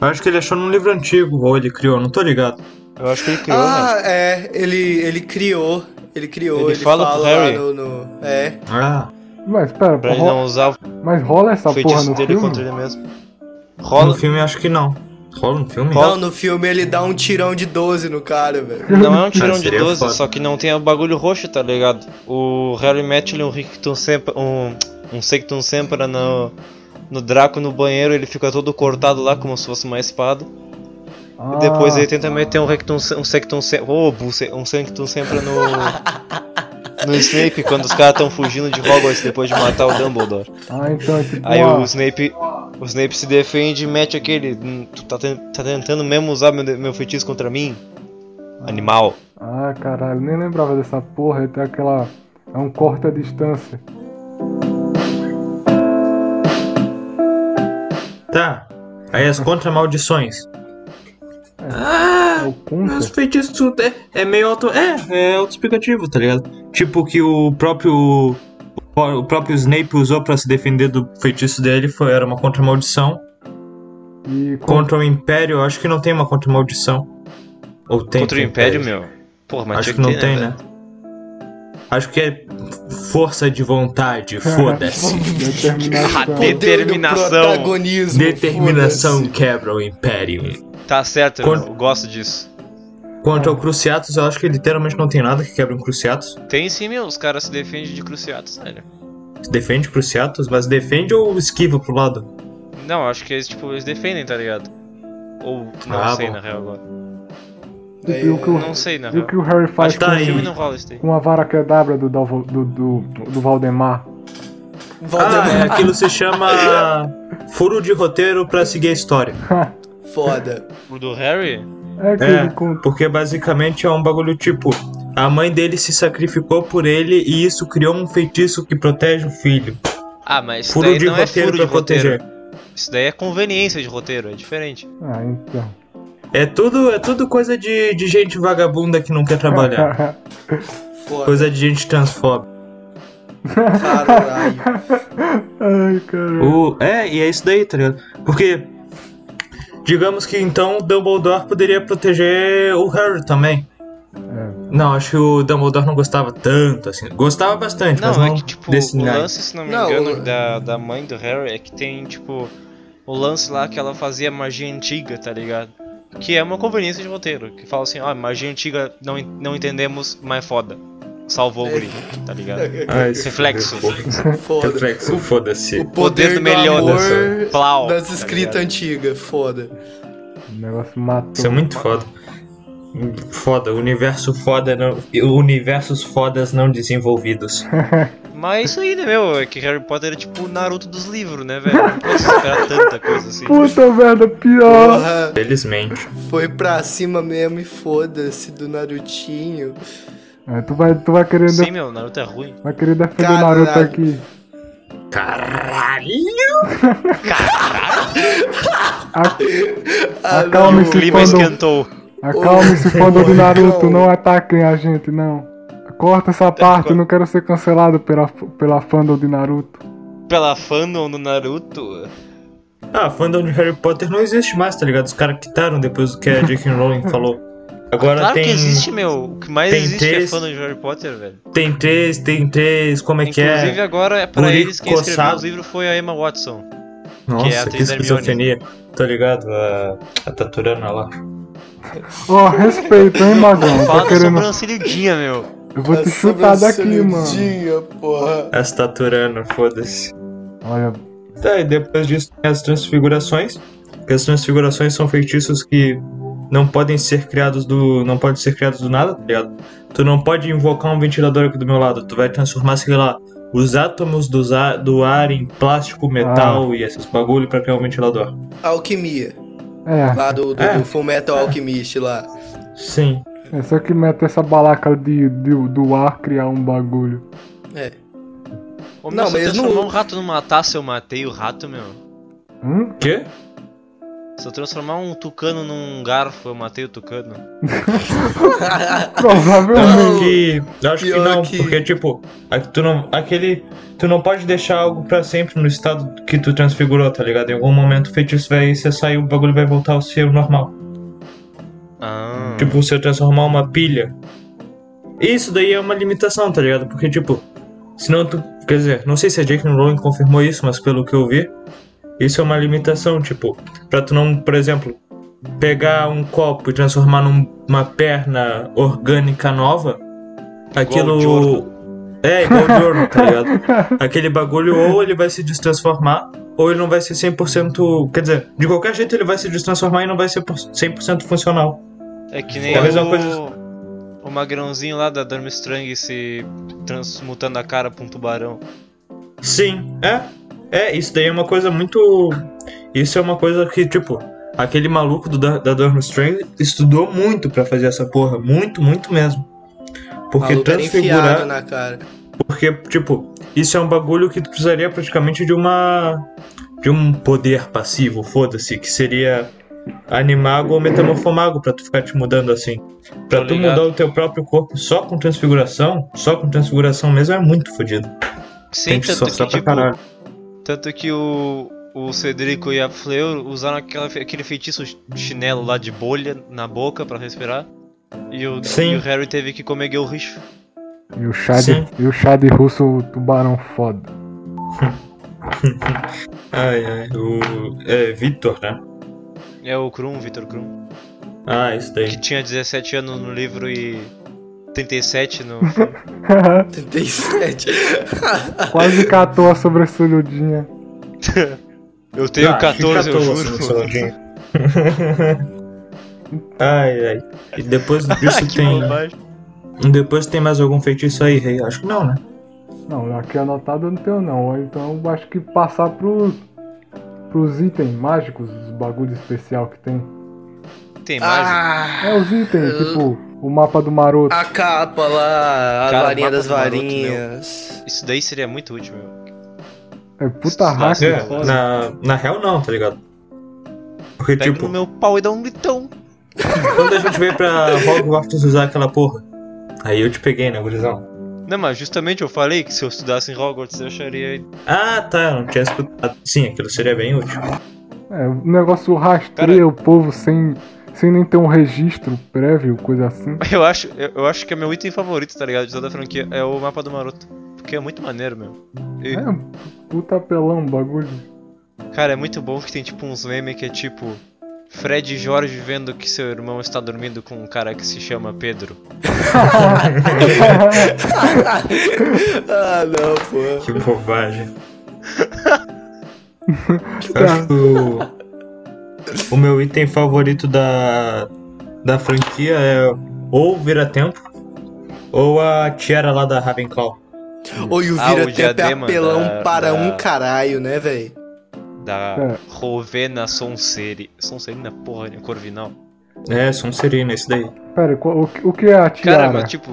Eu acho que ele achou num livro antigo, ou ele criou, não tô ligado. Eu acho que ele criou, ah, né? é, ele, ele criou. Ele criou, Ele ele, fala fala, pro lá Harry. no, no- É. Ah, Mas pera, Pra ele ro- não usar mas rola essa porra feitiço no dele filme? contra ele mesmo. no Rola. filme acho que não. Rola no filme? Não, no filme ele dá um tirão de 12 no cara, velho. Não é um tirão de seria 12, foda. só que não tem o bagulho roxo, tá ligado? O Harry mete um Rictum sempre. um. um Sectum Sempra no. no Draco no banheiro, ele fica todo cortado lá como se fosse uma espada. Ah, E depois ele tenta meter um Rectum um Sectum. Oh, um Sectum Sempra no. no Snape quando os caras estão fugindo de Hogwarts depois de matar o Dumbledore. Ah, então é tipo Aí uma- o Snape. O Snape se defende e mete aquele. "Hum, Tu tá, ten- tá tentando mesmo usar meu, meu feitiço contra mim? Animal. Ah, caralho, nem lembrava dessa porra. Ele tem aquela. É um corte à distância. Tá. Aí as contra-maldições. É Ah, o contra. os feitiços é, é meio auto. É, é autoexplicativo, tá ligado? Tipo que o próprio. O próprio Snape usou pra se defender do feitiço dele foi, era uma contra-maldição. E con- Contra o Império, eu acho que não tem uma contra-maldição. Ou tem contra o pro Império, meu. Porra, mas Acho que não tem, velho? né? Acho que é força de vontade, foda-se. Determinação. Determinação. Determinação quebra o Império. Tá certo, meu, eu gosto disso. Quanto ao Cruciatus, eu acho que literalmente não tem nada que quebre um Cruciatus. Tem sim, meu, os caras se defendem de cruciatos, velho. Defende Cruciatus, mas defende ou esquiva pro lado? Não, acho que eles, tipo, eles defendem, tá ligado? Ou não Ah, sei bom. na real agora. E o que o, Não sei na e o real. que o Harry faz com, tá daí. com a vara quedabra do, Dalvo- do, do, do Valdemar? Ah, Valdemar, é, aquilo se chama furo de roteiro pra seguir a história. foda. O do Harry? É que É, porque basicamente é um bagulho tipo: a mãe dele se sacrificou por ele e isso criou um feitiço que protege o filho. Ah, mas isso Furo daí de não é roteiro furo de pra proteger. roteiro. Isso daí é conveniência de roteiro, é diferente. Ah, então. É tudo, é tudo coisa de, de gente vagabunda que não quer trabalhar. Foda. coisa de gente transfóbica. Caralho. Ai, caralho. O, é, e é isso daí, tá ligado? Porque, digamos que então Dumbledore poderia proteger o Harry também. É. Não, acho que o Dumbledore não gostava tanto, assim. Gostava bastante, mas Não, não é que, tipo, desse o lance, se não me Não, engano, o- da, da mãe do Harry é que tem, tipo, o lance lá que ela fazia magia antiga, tá ligado? Que é uma conveniência de roteiro, que fala assim, ó, magia antiga não, não entendemos, mas é foda. Salvou o guri, tá ligado? Isso Reflexo. Foda. Reflexo, foda-se. O poder do Meliodas. amor Plau. das tá escritas ligado? antigas, foda. O negócio matou. Isso é muito foda. Foda, universo foda, não, universos fodas não desenvolvidos. Mas é isso aí, né, meu? É que Harry Potter é tipo o Naruto dos livros, né, velho? Não posso esperar tanta coisa assim. Puta merda, pior. Porra, Felizmente. foi pra cima mesmo e foda-se do Narutinho. É, tu, vai, tu vai querer, Sim, meu, Naruto é ruim. vai querer defender o Caralho. Naruto aqui. Caralho! Ah, Acalme-se, O clima fandom. esquentou. Acalme-se, fandom do Naruto. Não ataquem a gente, não. Corta essa parte, eu não quero ser cancelado pela, pela fandom de Naruto. Pela fandom do Naruto. Ah, fandom de Harry Potter não existe mais, tá ligado? Os caras quitaram depois do que a J.K. Rowling falou. Agora claro tem, que existe, meu. O que mais tem existe três- é fandom de Harry Potter, velho. tem três, tem três, como é que Inclusive é? agora, é pra Guri eles, quem escreveu coçado. os livros foi a Emma Watson. Nossa, que é a que, esquizofrenia. Tô ligado, a, a Taturana lá. Ó, respeito, hein, Magão? Fala Tá da querendo. sobrancelhidinha, meu. Eu vou te A chutar daqui, mano. sobrancelhudinha, porra. As Taturana, foda-se. Olha, Tá, e depois disso tem as transfigurações. Que as transfigurações são feitiços que não podem ser criados do. não podem ser criados do nada, tá ligado? Tu não pode invocar um ventilador aqui do meu lado. Tu vai transformar, sei lá, os átomos dos ar, do ar em plástico, metal Ah. e esses bagulho pra criar um ventilador. Alquimia. é. Lá do, do, É. do Full Metal Alchemist lá. Sim. É só que mete essa balaca de, de- do ar criar um bagulho. É. Ô, Não, meu, se eu mas transformar não- um rato numa taça, eu matei o rato, meu. Hum? Quê? Se eu transformar um tucano num garfo, eu matei o tucano. Provavelmente. que. Eu acho que não, que- porque tipo, tu não. Aquele. Tu não pode deixar algo pra sempre no estado que tu transfigurou, tá ligado? Em algum momento o feitiço vai cessar e o bagulho vai voltar ao seu normal. Ah. Tipo, se eu transformar uma pilha. Isso daí é uma limitação, tá ligado? Porque, tipo, senão tu. Quer dizer, não sei se a Jake Rowling confirmou isso, mas pelo que eu vi, isso é uma limitação, tipo, pra tu não, por exemplo, pegar um copo e transformar numa perna orgânica nova, aquilo. É, igual o Jordan, tá ligado? Aquele bagulho ou ele vai se destransformar, ou ele não vai ser 100%. Quer dizer, de qualquer jeito ele vai se destransformar e não vai ser por- 100% funcional. É que nem É a o, mesma coisa- o magrãozinho lá da Durmstrang se transmutando a cara pra um tubarão. Sim, é. É, isso daí é uma coisa muito. Isso é uma coisa que, tipo, aquele maluco do, da, da Durmstrang estudou muito pra fazer essa porra. Muito, muito mesmo. Porque Maluco era enfiado transfigurar. na cara. Porque, tipo, isso é um bagulho que tu precisaria praticamente de uma. de um poder passivo, foda-se, que seria animago ou metamorfomago pra tu ficar te mudando assim. Pra Tô tu ligado. mudar o teu próprio corpo só com transfiguração, só com transfiguração mesmo é muito fodido. Sim, Tem que tanto que, pra tipo, caralho. Tanto que o, o Cedrico e a Fleur usaram aquela, aquele feitiço chinelo lá de bolha na boca pra respirar. E o, Sim. e o Harry teve que comer guilricho. E o chá de, e o chá de russo tubarão foda. Ai, ai, o. É Vitor, né? É o Krum, Victor Krum. Ah, isso Que daí. tinha 17 anos no livro e 37 no filme. 37. Quase catou a sobressalhudinha. Eu tenho Ah, 14, eu juro. ai, ai. E depois disso tem. bobagem. Depois tem mais algum feitiço aí, rei? Acho que não, né? Não, aqui anotado eu não tenho não. Então eu acho que passar pros, pros itens mágicos, os bagulho especial que tem. Tem mais? ah, É os itens, tipo, o mapa do maroto. a capa lá, a Cara, varinha das varinhas. Isso daí seria muito útil, meu. É puta hack. É. Na, na real não, tá ligado? Porque, Pega tipo, no meu pau e dá um gritão. quando a gente veio pra Hogwarts usar aquela porra, aí eu te peguei, né, gurizão? Não, mas justamente eu falei que se eu estudasse em Hogwarts eu acharia. Ah, tá, eu não tinha escutado. Sim, aquilo seria bem útil. É, o negócio rastreia o povo sem, sem nem ter um registro prévio, coisa assim. Eu acho, eu, eu acho que é meu item favorito, tá ligado? De toda a franquia. É o mapa do Maroto. Porque é muito maneiro, meu. E, É, puta apelão, bagulho. Cara, é muito bom que tem tipo uns memes que é tipo. Fred e Jorge vendo que seu irmão está dormindo com um cara que se chama Pedro. ah, não, pô. Que bobagem. Eu acho que o, o meu item favorito da, da franquia é ou Vira-Tempo ou a tiara lá da Ravenclaw. Oi, o Ah, o vira tempo é apelão da- para da- um caralho, né, velho? Da É. Rovena Sonseri. Sonserina, porra, né? Corvinal. É, Sonserina, esse daí. Pera, o, que- o que é a tiara? Cara, mas tipo.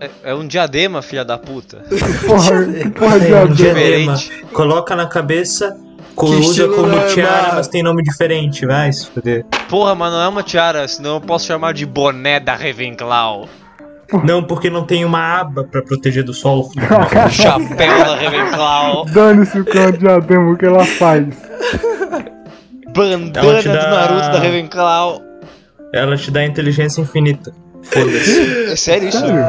É, é um diadema, filha da puta. Porra, que porra de É, um diadema. Coloca na cabeça, co- Que usa estilo como lama. tiara, mas tem nome diferente, vai se fuder. Porra, mas não é uma tiara, senão eu posso chamar de boné da Ravenclaw. Não, porque não tem uma aba pra proteger do sol. filho. Chapéu da Ravenclaw. Dane-se o que é diadema, o que ela faz. Bandana te do dá- Naruto da Ravenclaw. Ela te dá inteligência infinita. Foda-se. É sério isso? Sério?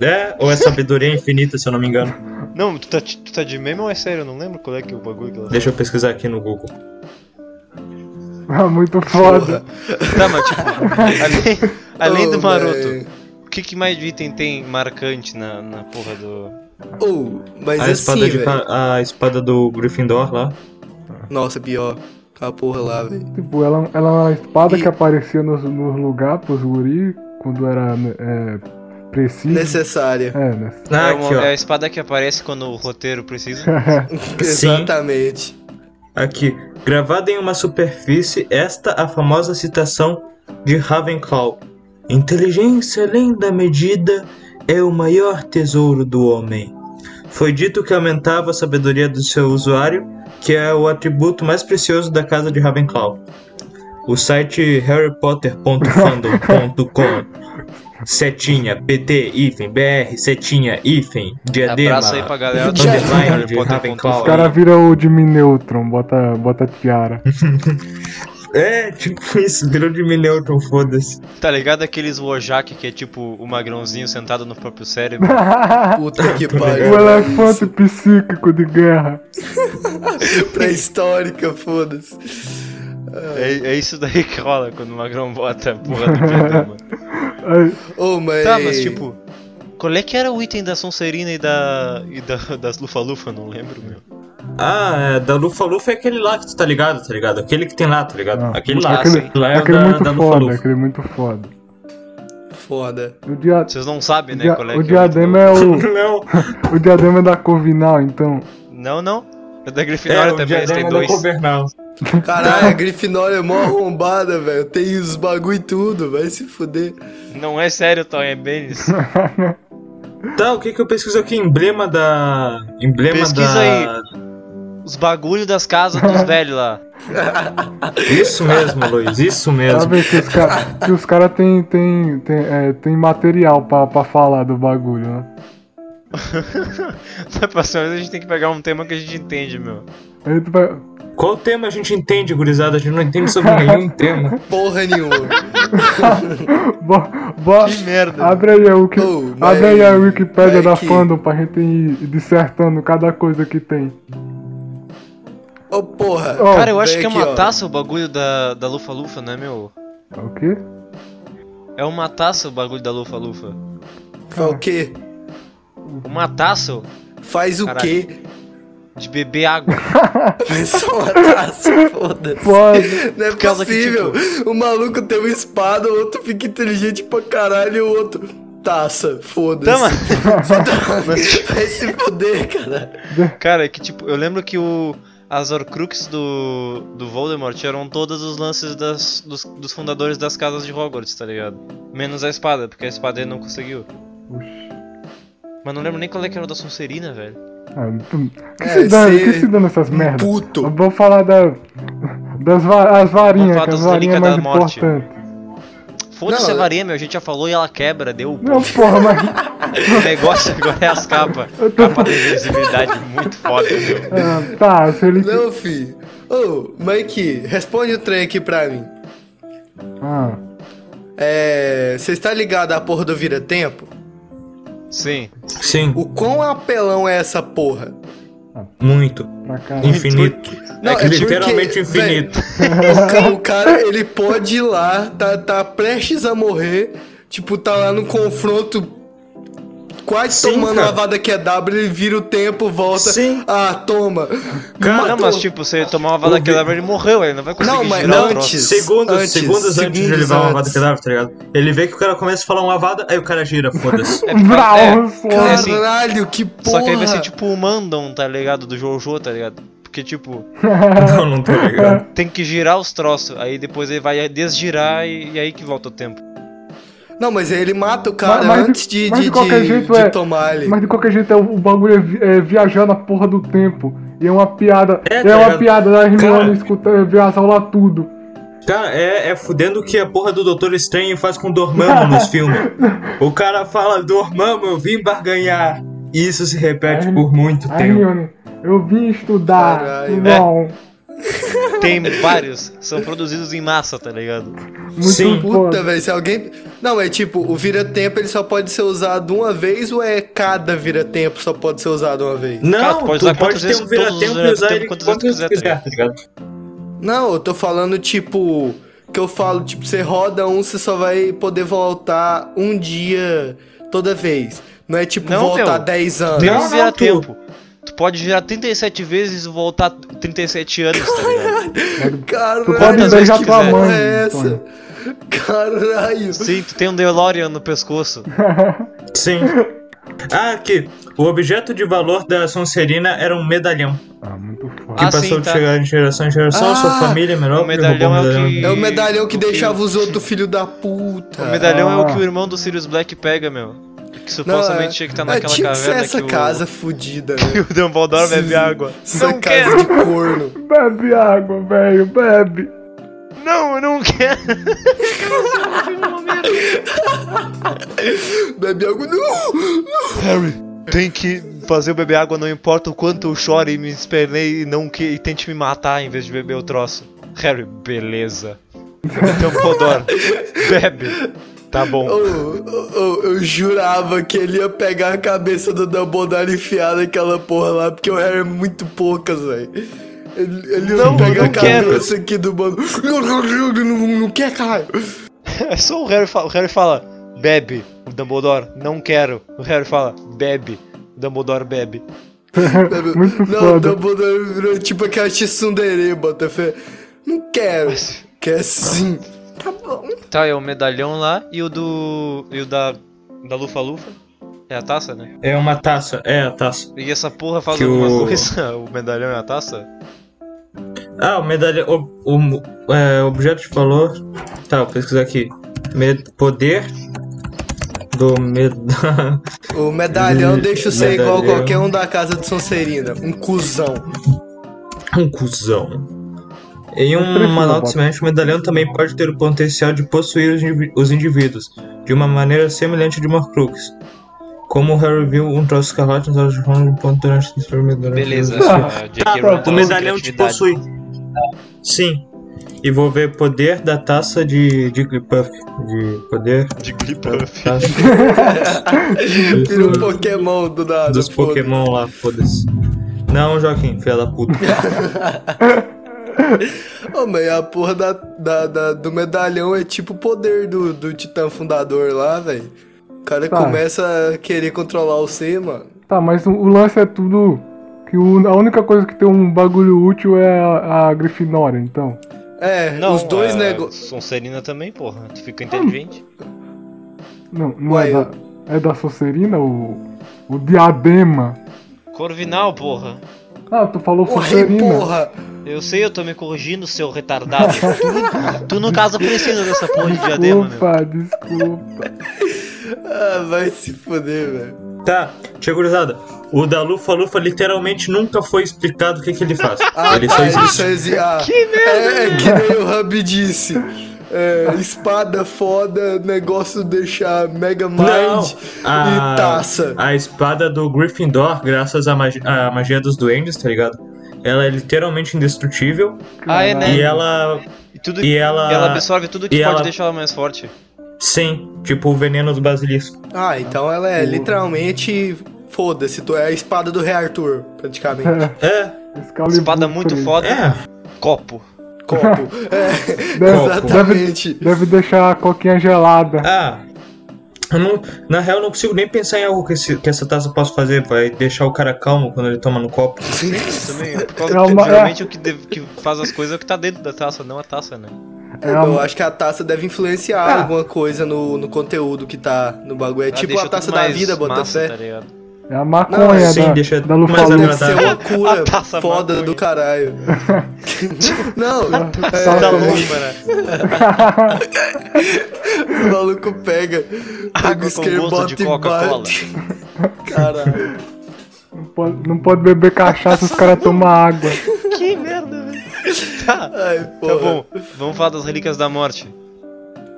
É, ou é sabedoria infinita, se eu não me engano. Não, tu tá, tu tá de meme ou é sério? Eu não lembro qual é que é o bagulho que ela Deixa eu pesquisar aqui no Google. Ah, muito foda. Tá, mas tipo, além, além do Maroto, o que, que mais de item tem marcante na, na porra do. Oh, mas A assim, espada, de, velho. a espada do Gryffindor lá. Nossa, pior. Aquela porra lá, velho. Tipo, ela, ela é uma espada E- que aparecia nos, nos lugares pros guri, quando era é, preciso. Necessária. É, né? Ah, é, uma- aqui, ó. é a espada que aparece quando o roteiro precisa. Exatamente. Aqui. Gravada em uma superfície, esta a famosa citação de Ravenclaw. Inteligência além da medida é o maior tesouro do homem. Foi dito que aumentava a sabedoria do seu usuário, que é o atributo mais precioso da casa de Ravenclaw. O site harrypotter.fandom.com Setinha, PT, hífen, BR, setinha, hífen, diadema, Abraço aí pra galera do de Ravenclaw. Os caras viram o Jimmy Neutron, bota, bota tiara. É, tipo isso, virou de Neutron, foda-se. Tá ligado aqueles Wojak que é tipo o magrãozinho sentado no próprio cérebro? Puta que o pariu. elefante psíquico de guerra. Pré-histórica, foda-se. É, é isso daí que rola quando o magrão bota a porra do diadema. Aí, Ô, mas. Tá, mas tipo, qual é que era o item da Sonserina e da. e da, das Lufa-Lufa? Não lembro, meu. Ah, é, da Lufa Lufa é aquele lá que tu tá ligado, tá ligado? Aquele que tem lá, tá ligado? não, aquele lá, aquele, lá é aquele da, muito da Lufa foda, Lufa. aquele muito foda. Foda. O, dia, Vocês não sabem, né? dia- qual é o que é o diadema é o. Não, o diadema é da Corvinal, então. Não, não. É da é, Grifinória o também, esse tem diadema da dois. Caralho, a Grifinória é mó arrombada, velho. Tem os bagulho e tudo, vai se fuder. Não é sério, Tom, é bem isso. Tá, o que que eu pesquiso aqui? Emblema da... Emblema Pesquisa da... aí. Os bagulhos das casas dos velhos lá. Isso mesmo, Luiz, isso mesmo. ver que os caras que os cara tem, tem, tem, é, tem material pra, pra falar do bagulho, né? Na próxima vez a gente tem que pegar um tema que a gente entende, meu. Qual tema a gente entende, gurizada? A gente não entende sobre nenhum tema. Porra nenhuma. Bo, bo, Que merda. abre aí a, Wiki, mas- abre aí a Wikipédia da que- fandom pra gente ir dissertando cada coisa que tem. Ô, porra. Ó, Cara, eu acho que é aqui, uma ó. taça o bagulho da, da Lufa-Lufa, né, meu? O quê? É uma taça o bagulho da Lufa-Lufa. Faz o quê? Uma taça Faz o Caralho. quê? de beber água. Só uma taça, foda-se. Foda. Não é Por causa que, possível. tipo- O maluco tem uma espada, o outro fica inteligente pra caralho e o outro. Taça, foda-se. Tá, mas- Vai se fuder, cara. Cara, é que tipo, eu lembro que o. As Horcruxes do, do Voldemort eram todos os lances das, dos, dos fundadores das casas de Hogwarts, tá ligado? Menos a espada, porque a espada ele não conseguiu. Oxi. Mas não lembro nem qual é que era o da Sonserina, velho. Ah, tu- que, É, se esse- que se dane essas merdas? Puto. Eu vou falar da, das va as varinhas, que as das varinhas é mais da morte. importantes. Foda-se a varinha, meu, a gente já falou e ela quebra, deu. Não, porra, mas. O negócio agora é as capas. Capa de invisibilidade muito foda, meu. ah, tá, se ele. Não, fi. Ô, Mike, responde o trem aqui pra mim. Ah, É. Você está ligado à porra do vira-tempo? Sim. Sim, O quão apelão é essa porra? muito. pra caralho. Infinito. Não, é que é porque, literalmente velho, infinito. O ca- O cara, ele pode ir lá, tá, tá prestes a morrer, tipo, tá lá no confronto, quase Sim, tomando cara. uma vada que é W, ele vira o tempo, volta. Sim. Ah, toma. Não, Matou. mas tipo, se ele tomar uma vada Ouvi- quebra, ele morreu, ele não vai conseguir Não, mas girar o antes-. Segundos, antes, segundos antes de ele levar uma antes. vada cadáver, tá ligado? Ele vê que o cara começa a falar uma vada, aí o cara gira, foda-se. É, é, foda. é assim, Caralho, que porra. Só que aí vai ser tipo o Mandon, tá ligado? Do Jojo, tá ligado? Porque, tipo, não, não tô ligado. tem que girar os troços, aí depois ele vai desgirar e, e aí que volta o tempo. Não, mas ele mata o cara Mas- mas antes de, de, de de- jeito de é- tomar ele. Mas de qualquer jeito, é, o o bagulho é, vi- é viajar na porra do tempo. E é uma piada. É, É, uma piada da Hermione Cara. escutar viajar lá tudo. Cara, é, é fudendo que a porra do Doutor Estranho faz com Dormammu nos filmes. O cara fala, Dormammu, eu vim barganhar. E isso se repete por muito tempo. Hermione, eu vim estudar. Caralho. Não. Tem vários, são produzidos em massa, tá ligado? Muito Sim. Puta, velho, se alguém. Não, é tipo, o vira-tempo ele só pode ser usado uma vez ou é cada vira-tempo só pode ser usado uma vez? Não, Cara, tu pode tu usar pode ter vezes- um vira-tempo e usar ele quantas vezes vezes tu quiser, quiser, tá ligado? Não, eu tô falando tipo. Que eu falo, tipo, você roda um, você só vai poder voltar um dia toda vez. Não é tipo Não, voltar meu. 10 anos. Tem Não, um vira-tempo. Tu pode girar 37 vezes e voltar 37 anos, tá ligado? Caralho, Tu pode Quantas beijar tua quiser. mãe. é essa? Caralho. Sim, tu tem um DeLorean no pescoço. Sim. Ah, aqui. O objeto de valor da Sonserina era um medalhão. Ah, muito foda. Que Ah, passou sim, de tá. chegar de geração em geração, Ah, sua família é melhor o medalhão é o que- É o medalhão que o que- deixava os outros filho da puta. O medalhão é o que Ah. o irmão do Sirius Black pega, meu. Que supostamente tinha que estar naquela é, tinha que ser caverna essa que o... casa fudida, que né? o Dumbledore bebe água. Essa Não casa quero! de corno. Bebe água, velho, bebe. Não, eu não quero! Bebe água. Não! Harry, tem que fazer eu beber água, não importa o quanto eu chore e me espernei e não que e tente me matar em vez de beber o troço. Harry, beleza. Dumbledore, bebe. Tá bom. Eu, eu, eu jurava que ele ia pegar a cabeça do Dumbledore e enfiar naquela porra lá, porque o Harry é muito poucas, velho. Ele, ele Não, ia pegar não a quero. cabeça aqui do mano. Não, não, não, não, não quer, caralho. É só o Harry, fa- o Harry fala, bebe. O Dumbledore, não quero. O Harry fala, bebe. O Dumbledore bebe. Muito não, o foda. Dumbledore virou tipo aquela tsundere, Botafé. Não quero. Mas- Quer sim. Tá bom. Tá, é o medalhão lá e o do. E o da. Da Lufa Lufa. É a taça, né? É uma taça, é a taça. E essa porra faz Que alguma o- coisa? O medalhão é a taça? Ah, o medalha. O, o é, objeto de valor. Tá, vou pesquisar aqui. Me- poder do med... O medalhão Me- deixa você igual medalhão. qualquer um da casa de Sonserina. Um cuzão. um cuzão. Em um de bota. semelhante, o medalhão também pode ter o potencial de possuir os, indiví- os indivíduos, de uma maneira semelhante de uma crux. Como o Harry viu um troço escarlate nos olhos de Ron um ponto durante o experimento. Beleza. Ah. Tá, o medalhão te possui. Sim. E vou ver poder da taça de Jigglypuff. De poder De Glipuff. Vira um Pokémon do nada. dos. Pokémon lá, foda-se. Não, Joaquim, filha da puta. Ô, mas a porra da, da- da- do medalhão é tipo o poder do, do Titã Fundador lá, velho. O cara Tá. começa a querer controlar o C, mano. Tá, mas o, lance é tudo. Que o- a única coisa que tem um bagulho útil é a, a Grifinória, então. É, Não, os dois negócios. Sonserina também, porra. Tu fica inteligente. Não, não Uai, é, da, é da Sonserina o, o diadema. Corvinal, porra. Ah, tu falou Ué, Sonserina. porra! Eu sei, eu tô me corrigindo, seu retardado. tu, tu, no caso, precisa dessa porra de diadema, meu. Desculpa, desculpa. Ah, vai se foder, velho. Tá, tia gurizada. O da Lufa Lufa literalmente nunca foi explicado o que, que ele faz. Ah, ele tá, só ele existe. Ah, que merda! É, que nem o Hub disse. É, espada foda, negócio deixar Mega Mind Não, e taça. a espada do Gryffindor, graças à magi- à magia dos duendes, tá ligado? Ela é literalmente indestrutível Ah, é, né? e ela E, tudo, e ela, ela absorve tudo que pode ela- deixar ela mais forte. sim, tipo o veneno do basilisco. Ah, então ela é literalmente. Foda-se, tu é a espada do Rei Arthur, praticamente. É, Excalibur Espada muito foda. é. Copo. Copo. É, Deve, exatamente. deve, deve deixar a coquinha gelada. Ah, não, na real eu não consigo nem pensar em algo que, esse- que essa taça possa fazer. Vai deixar o cara calmo quando ele toma no copo. Também. Por causa É uma- geralmente o que, deve- que faz as coisas é o que tá dentro da taça, não a taça, né? É Eu acho que a taça deve influenciar Ah. alguma coisa no, no conteúdo que tá no bagulho. É Ela tipo a taça da vida, bota massa, fé. tá ligado? É a maconha sim, da, deixa da mais Lufa-Lufa. Deve ser agradável. uma cura A taça foda maconha. do caralho. Não, Tá da- louco, né? o maluco pega, pega Água o com isqueiro, gosto de bota e Coca-Cola. bate. Caralho. Não pode, não pode beber cachaça, os caras tomam água. Que merda, velho. Tá, Ai, tá bom. Vamos falar das relíquias da morte.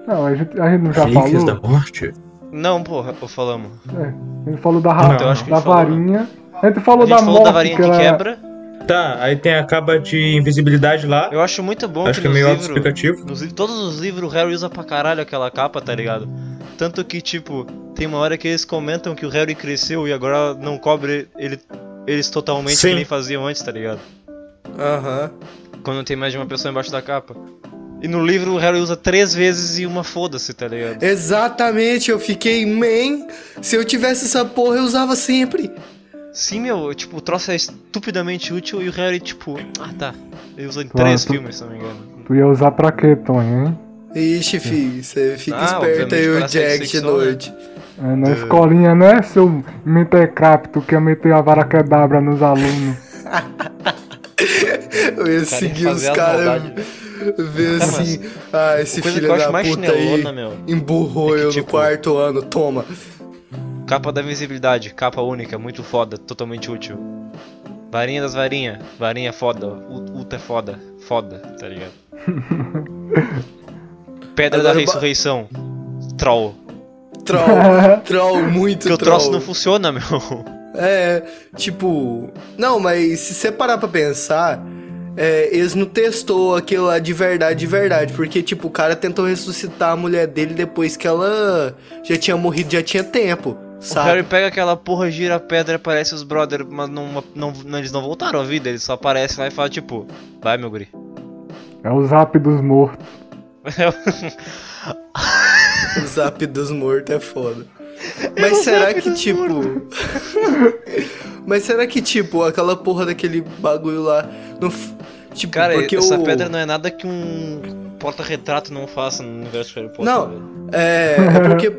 Não, a gente, a gente não já Relíquias da falou. morte? Não, porra, ou falamos. É, gente falou da, ra- que da a gente falou, varinha. A gente falou A gente da falou morte, da varinha que que quebra. Tá, aí tem a caba de invisibilidade lá. Eu acho muito bom Acho que que é meio livros. autoexplicativo. Nos, todos os livros o Harry usa pra caralho aquela capa, tá ligado? Tanto que, tipo, tem uma hora que eles comentam que o Harry cresceu e agora não cobre ele, eles totalmente Sim. que nem faziam antes, tá ligado? Aham. Quando tem mais de uma pessoa embaixo da capa. E no livro o Harry usa três vezes e uma foda-se, tá ligado? Exatamente, eu fiquei, man, se eu tivesse essa porra eu usava sempre. Sim, meu, tipo, o troço é estupidamente útil e o Harry, tipo, ah tá. Ele usa em Claro, três tu- filmes, se não me engano. Tu ia usar pra quê, Tonho, hein? Ixi, fi, você fica Ah, esperto aí o Jack de noite. É, na escolinha, né, seu mentecrap, tu quer meter a vara quebra nos alunos. Eu ia seguir os as caras, ver assim, ah, esse filho da mais puta aí meu. emburrou é que, eu tipo, no quarto ano, toma. Capa da invisibilidade, capa única, muito foda, totalmente útil. Varinha das varinhas, varinha foda, ultra foda, foda, tá ligado? Pedra Agora da ressurreição, troll. Troll, troll, muito Porque o troll. troço não funciona, meu. É, tipo. Não, mas se você parar pra pensar, é, eles não testou aquilo lá de verdade, de verdade. Porque, tipo, o cara tentou ressuscitar a mulher dele depois que ela já tinha morrido, já tinha tempo. O Sabe? Harry pega aquela porra, gira a pedra, aparece os brothers, mas não, não, não- eles não voltaram à vida, eles só aparecem lá e falam tipo, vai meu guri. É o zap dos mortos. O zap dos mortos é foda. Mas será que, tipo. Mas será que, tipo, aquela porra daquele bagulho lá. Não... Tipo, Cara, porque essa o... pedra não é nada que um porta-retrato não faça no universo de Harry Potter. Não. É, é porque.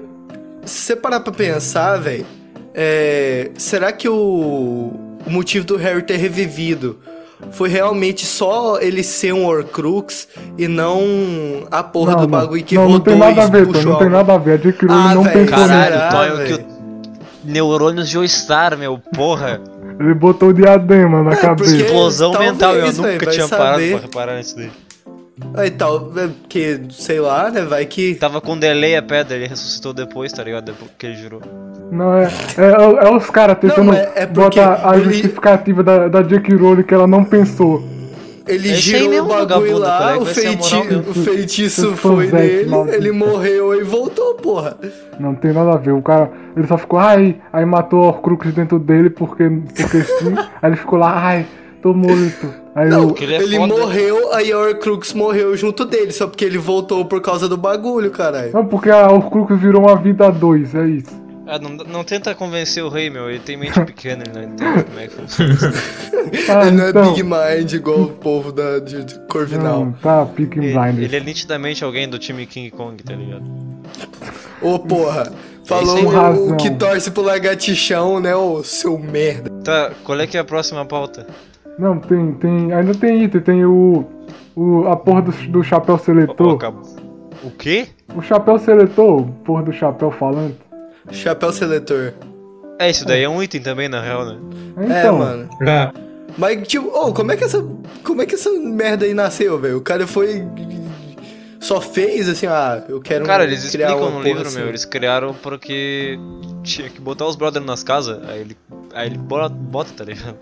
Se você parar pra pensar, velho. É, será que o, o motivo do Harry ter revivido foi realmente só ele ser um Horcrux e não a porra não, do bagulho que não, rodou não tem nada e a ver, puxou não tem nada a ver. A J.K. Rowling Ah, não velho, pensou nisso. Caralho, Será, Tonho, velho? que o neurônios Joestar, meu, porra. Ele botou o diadema na É, cabeça. porque- Explosão talvez, mental, eu nunca vai tinha saber. parado pra reparar nisso daí. Aí tal, é, que, sei lá, né? Vai que. Tava com delay a pedra, ele ressuscitou depois, tá ligado? Depois que ele jurou. Não, é, é, é os caras tentando Não, é- é porque botar a ele- justificativa da, da J.K. Rowling que ela não pensou. Ele aí girou o bagulho lá, o, feiti o feitiço foi maldito. ele morreu e voltou, porra. Não tem nada a ver. O cara, ele só ficou, ai, aí matou o Horcrux dentro dele porque, porque sim. aí ele ficou lá, ai, tô morto. Aí Não, eu, ele é ele foda. morreu, aí a Horcrux morreu junto dele, só porque ele voltou por causa do bagulho, caralho. não, porque a Horcrux virou uma vida a dois, é isso. Ah, não, não tenta convencer o rei, meu, ele tem mente pequena, ele não entende como é que funciona. Ah, ele não então, é Big Mind igual o povo da, de, de Corvinal. não, tá, Peaky Ele, Blinders. ele é nitidamente alguém do time King Kong, tá ligado? Ô, porra, falou o, razão. que torce pro lagartixão, né, ô seu merda. Tá, qual é que é a próxima pauta? Não, tem, tem, ainda tem item, tem o, o a porra do, do chapéu Oh, seletor. acabou. O quê? O chapéu seletor, porra do chapéu falante. Chapéu seletor. É, isso daí é um item também, na real, né? É, Então, mano. Já. Mas, tipo, ô, como é que essa. Como é que essa merda aí nasceu, velho? O cara foi. Só fez assim, ah, eu quero Cara, eles criar explicam uma no livro, assim. meu, eles criaram porque tinha que botar os brothers nas casas, aí ele, aí ele bota, bota, tá ligado?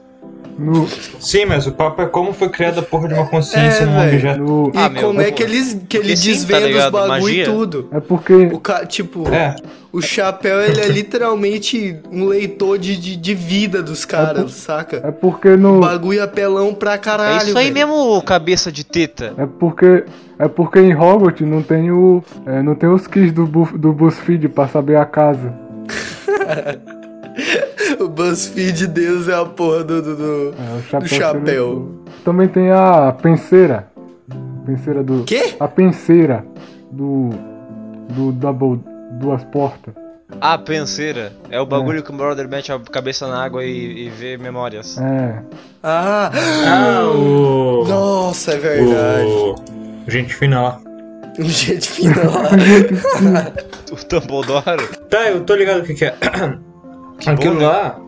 No, Sim, mas o papo é como foi criada a porra de uma consciência É, num objeto. no, E Ah, meu, como é que eles que ele Porque sim, tá desvenda os bagulho Magia. e tudo. é porque O ca... tipo, É, o chapéu ele é literalmente um leitor de, de, de vida dos caras, saca? é porque no O bagulho apelão pra caralho. é isso aí velho. mesmo, cabeça de teta. É porque é porque em Hogwarts não tem o é, não tem os keys do, Bu- do BuzzFeed pra saber a casa. O BuzzFeed Deus é a porra do. do, do- É, o chapéu. Do chapéu. Também tem a penseira. Penseira do Quê? a penseira do do double duas portas. A penseira é o bagulho que o brother mete a cabeça na água e, e vê memórias. É. Ah! Ah, o. Nossa, é verdade. O. Gente fina lá. Gente fina lá. O Dumbledore. Tá, eu tô ligado o que, que é. Aquilo bom, né? lá.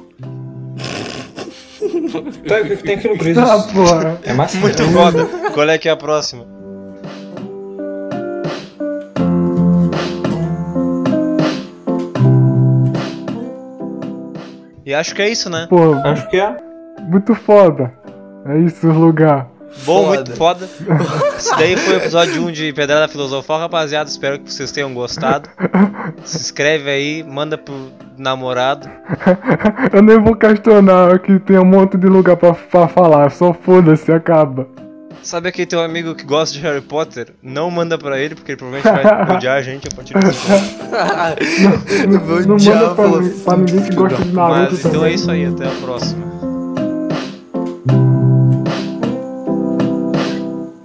tá, que, que tem aqui no Cris? Ah, porra. É massa? Muito foda. Qual é que é a próxima? E acho que é isso, né? Pô, Acho que é. muito foda. É isso o lugar. Bom, Foda. muito foda. Esse daí foi o episódio 1 de Pedrada Filosofal, rapaziada. Espero que vocês tenham gostado. Se inscreve aí, manda pro namorado. Eu nem vou questionar que tem um monte de lugar pra, pra falar. Só foda-se, acaba. Sabe aquele teu amigo que gosta de Harry Potter? Não manda pra ele, porque ele provavelmente vai odiar a gente a partir de agora. Eu vou não odiar, manda pra, mim- pra ninguém que gosta de Naruto Mas então também. é isso aí, até a próxima.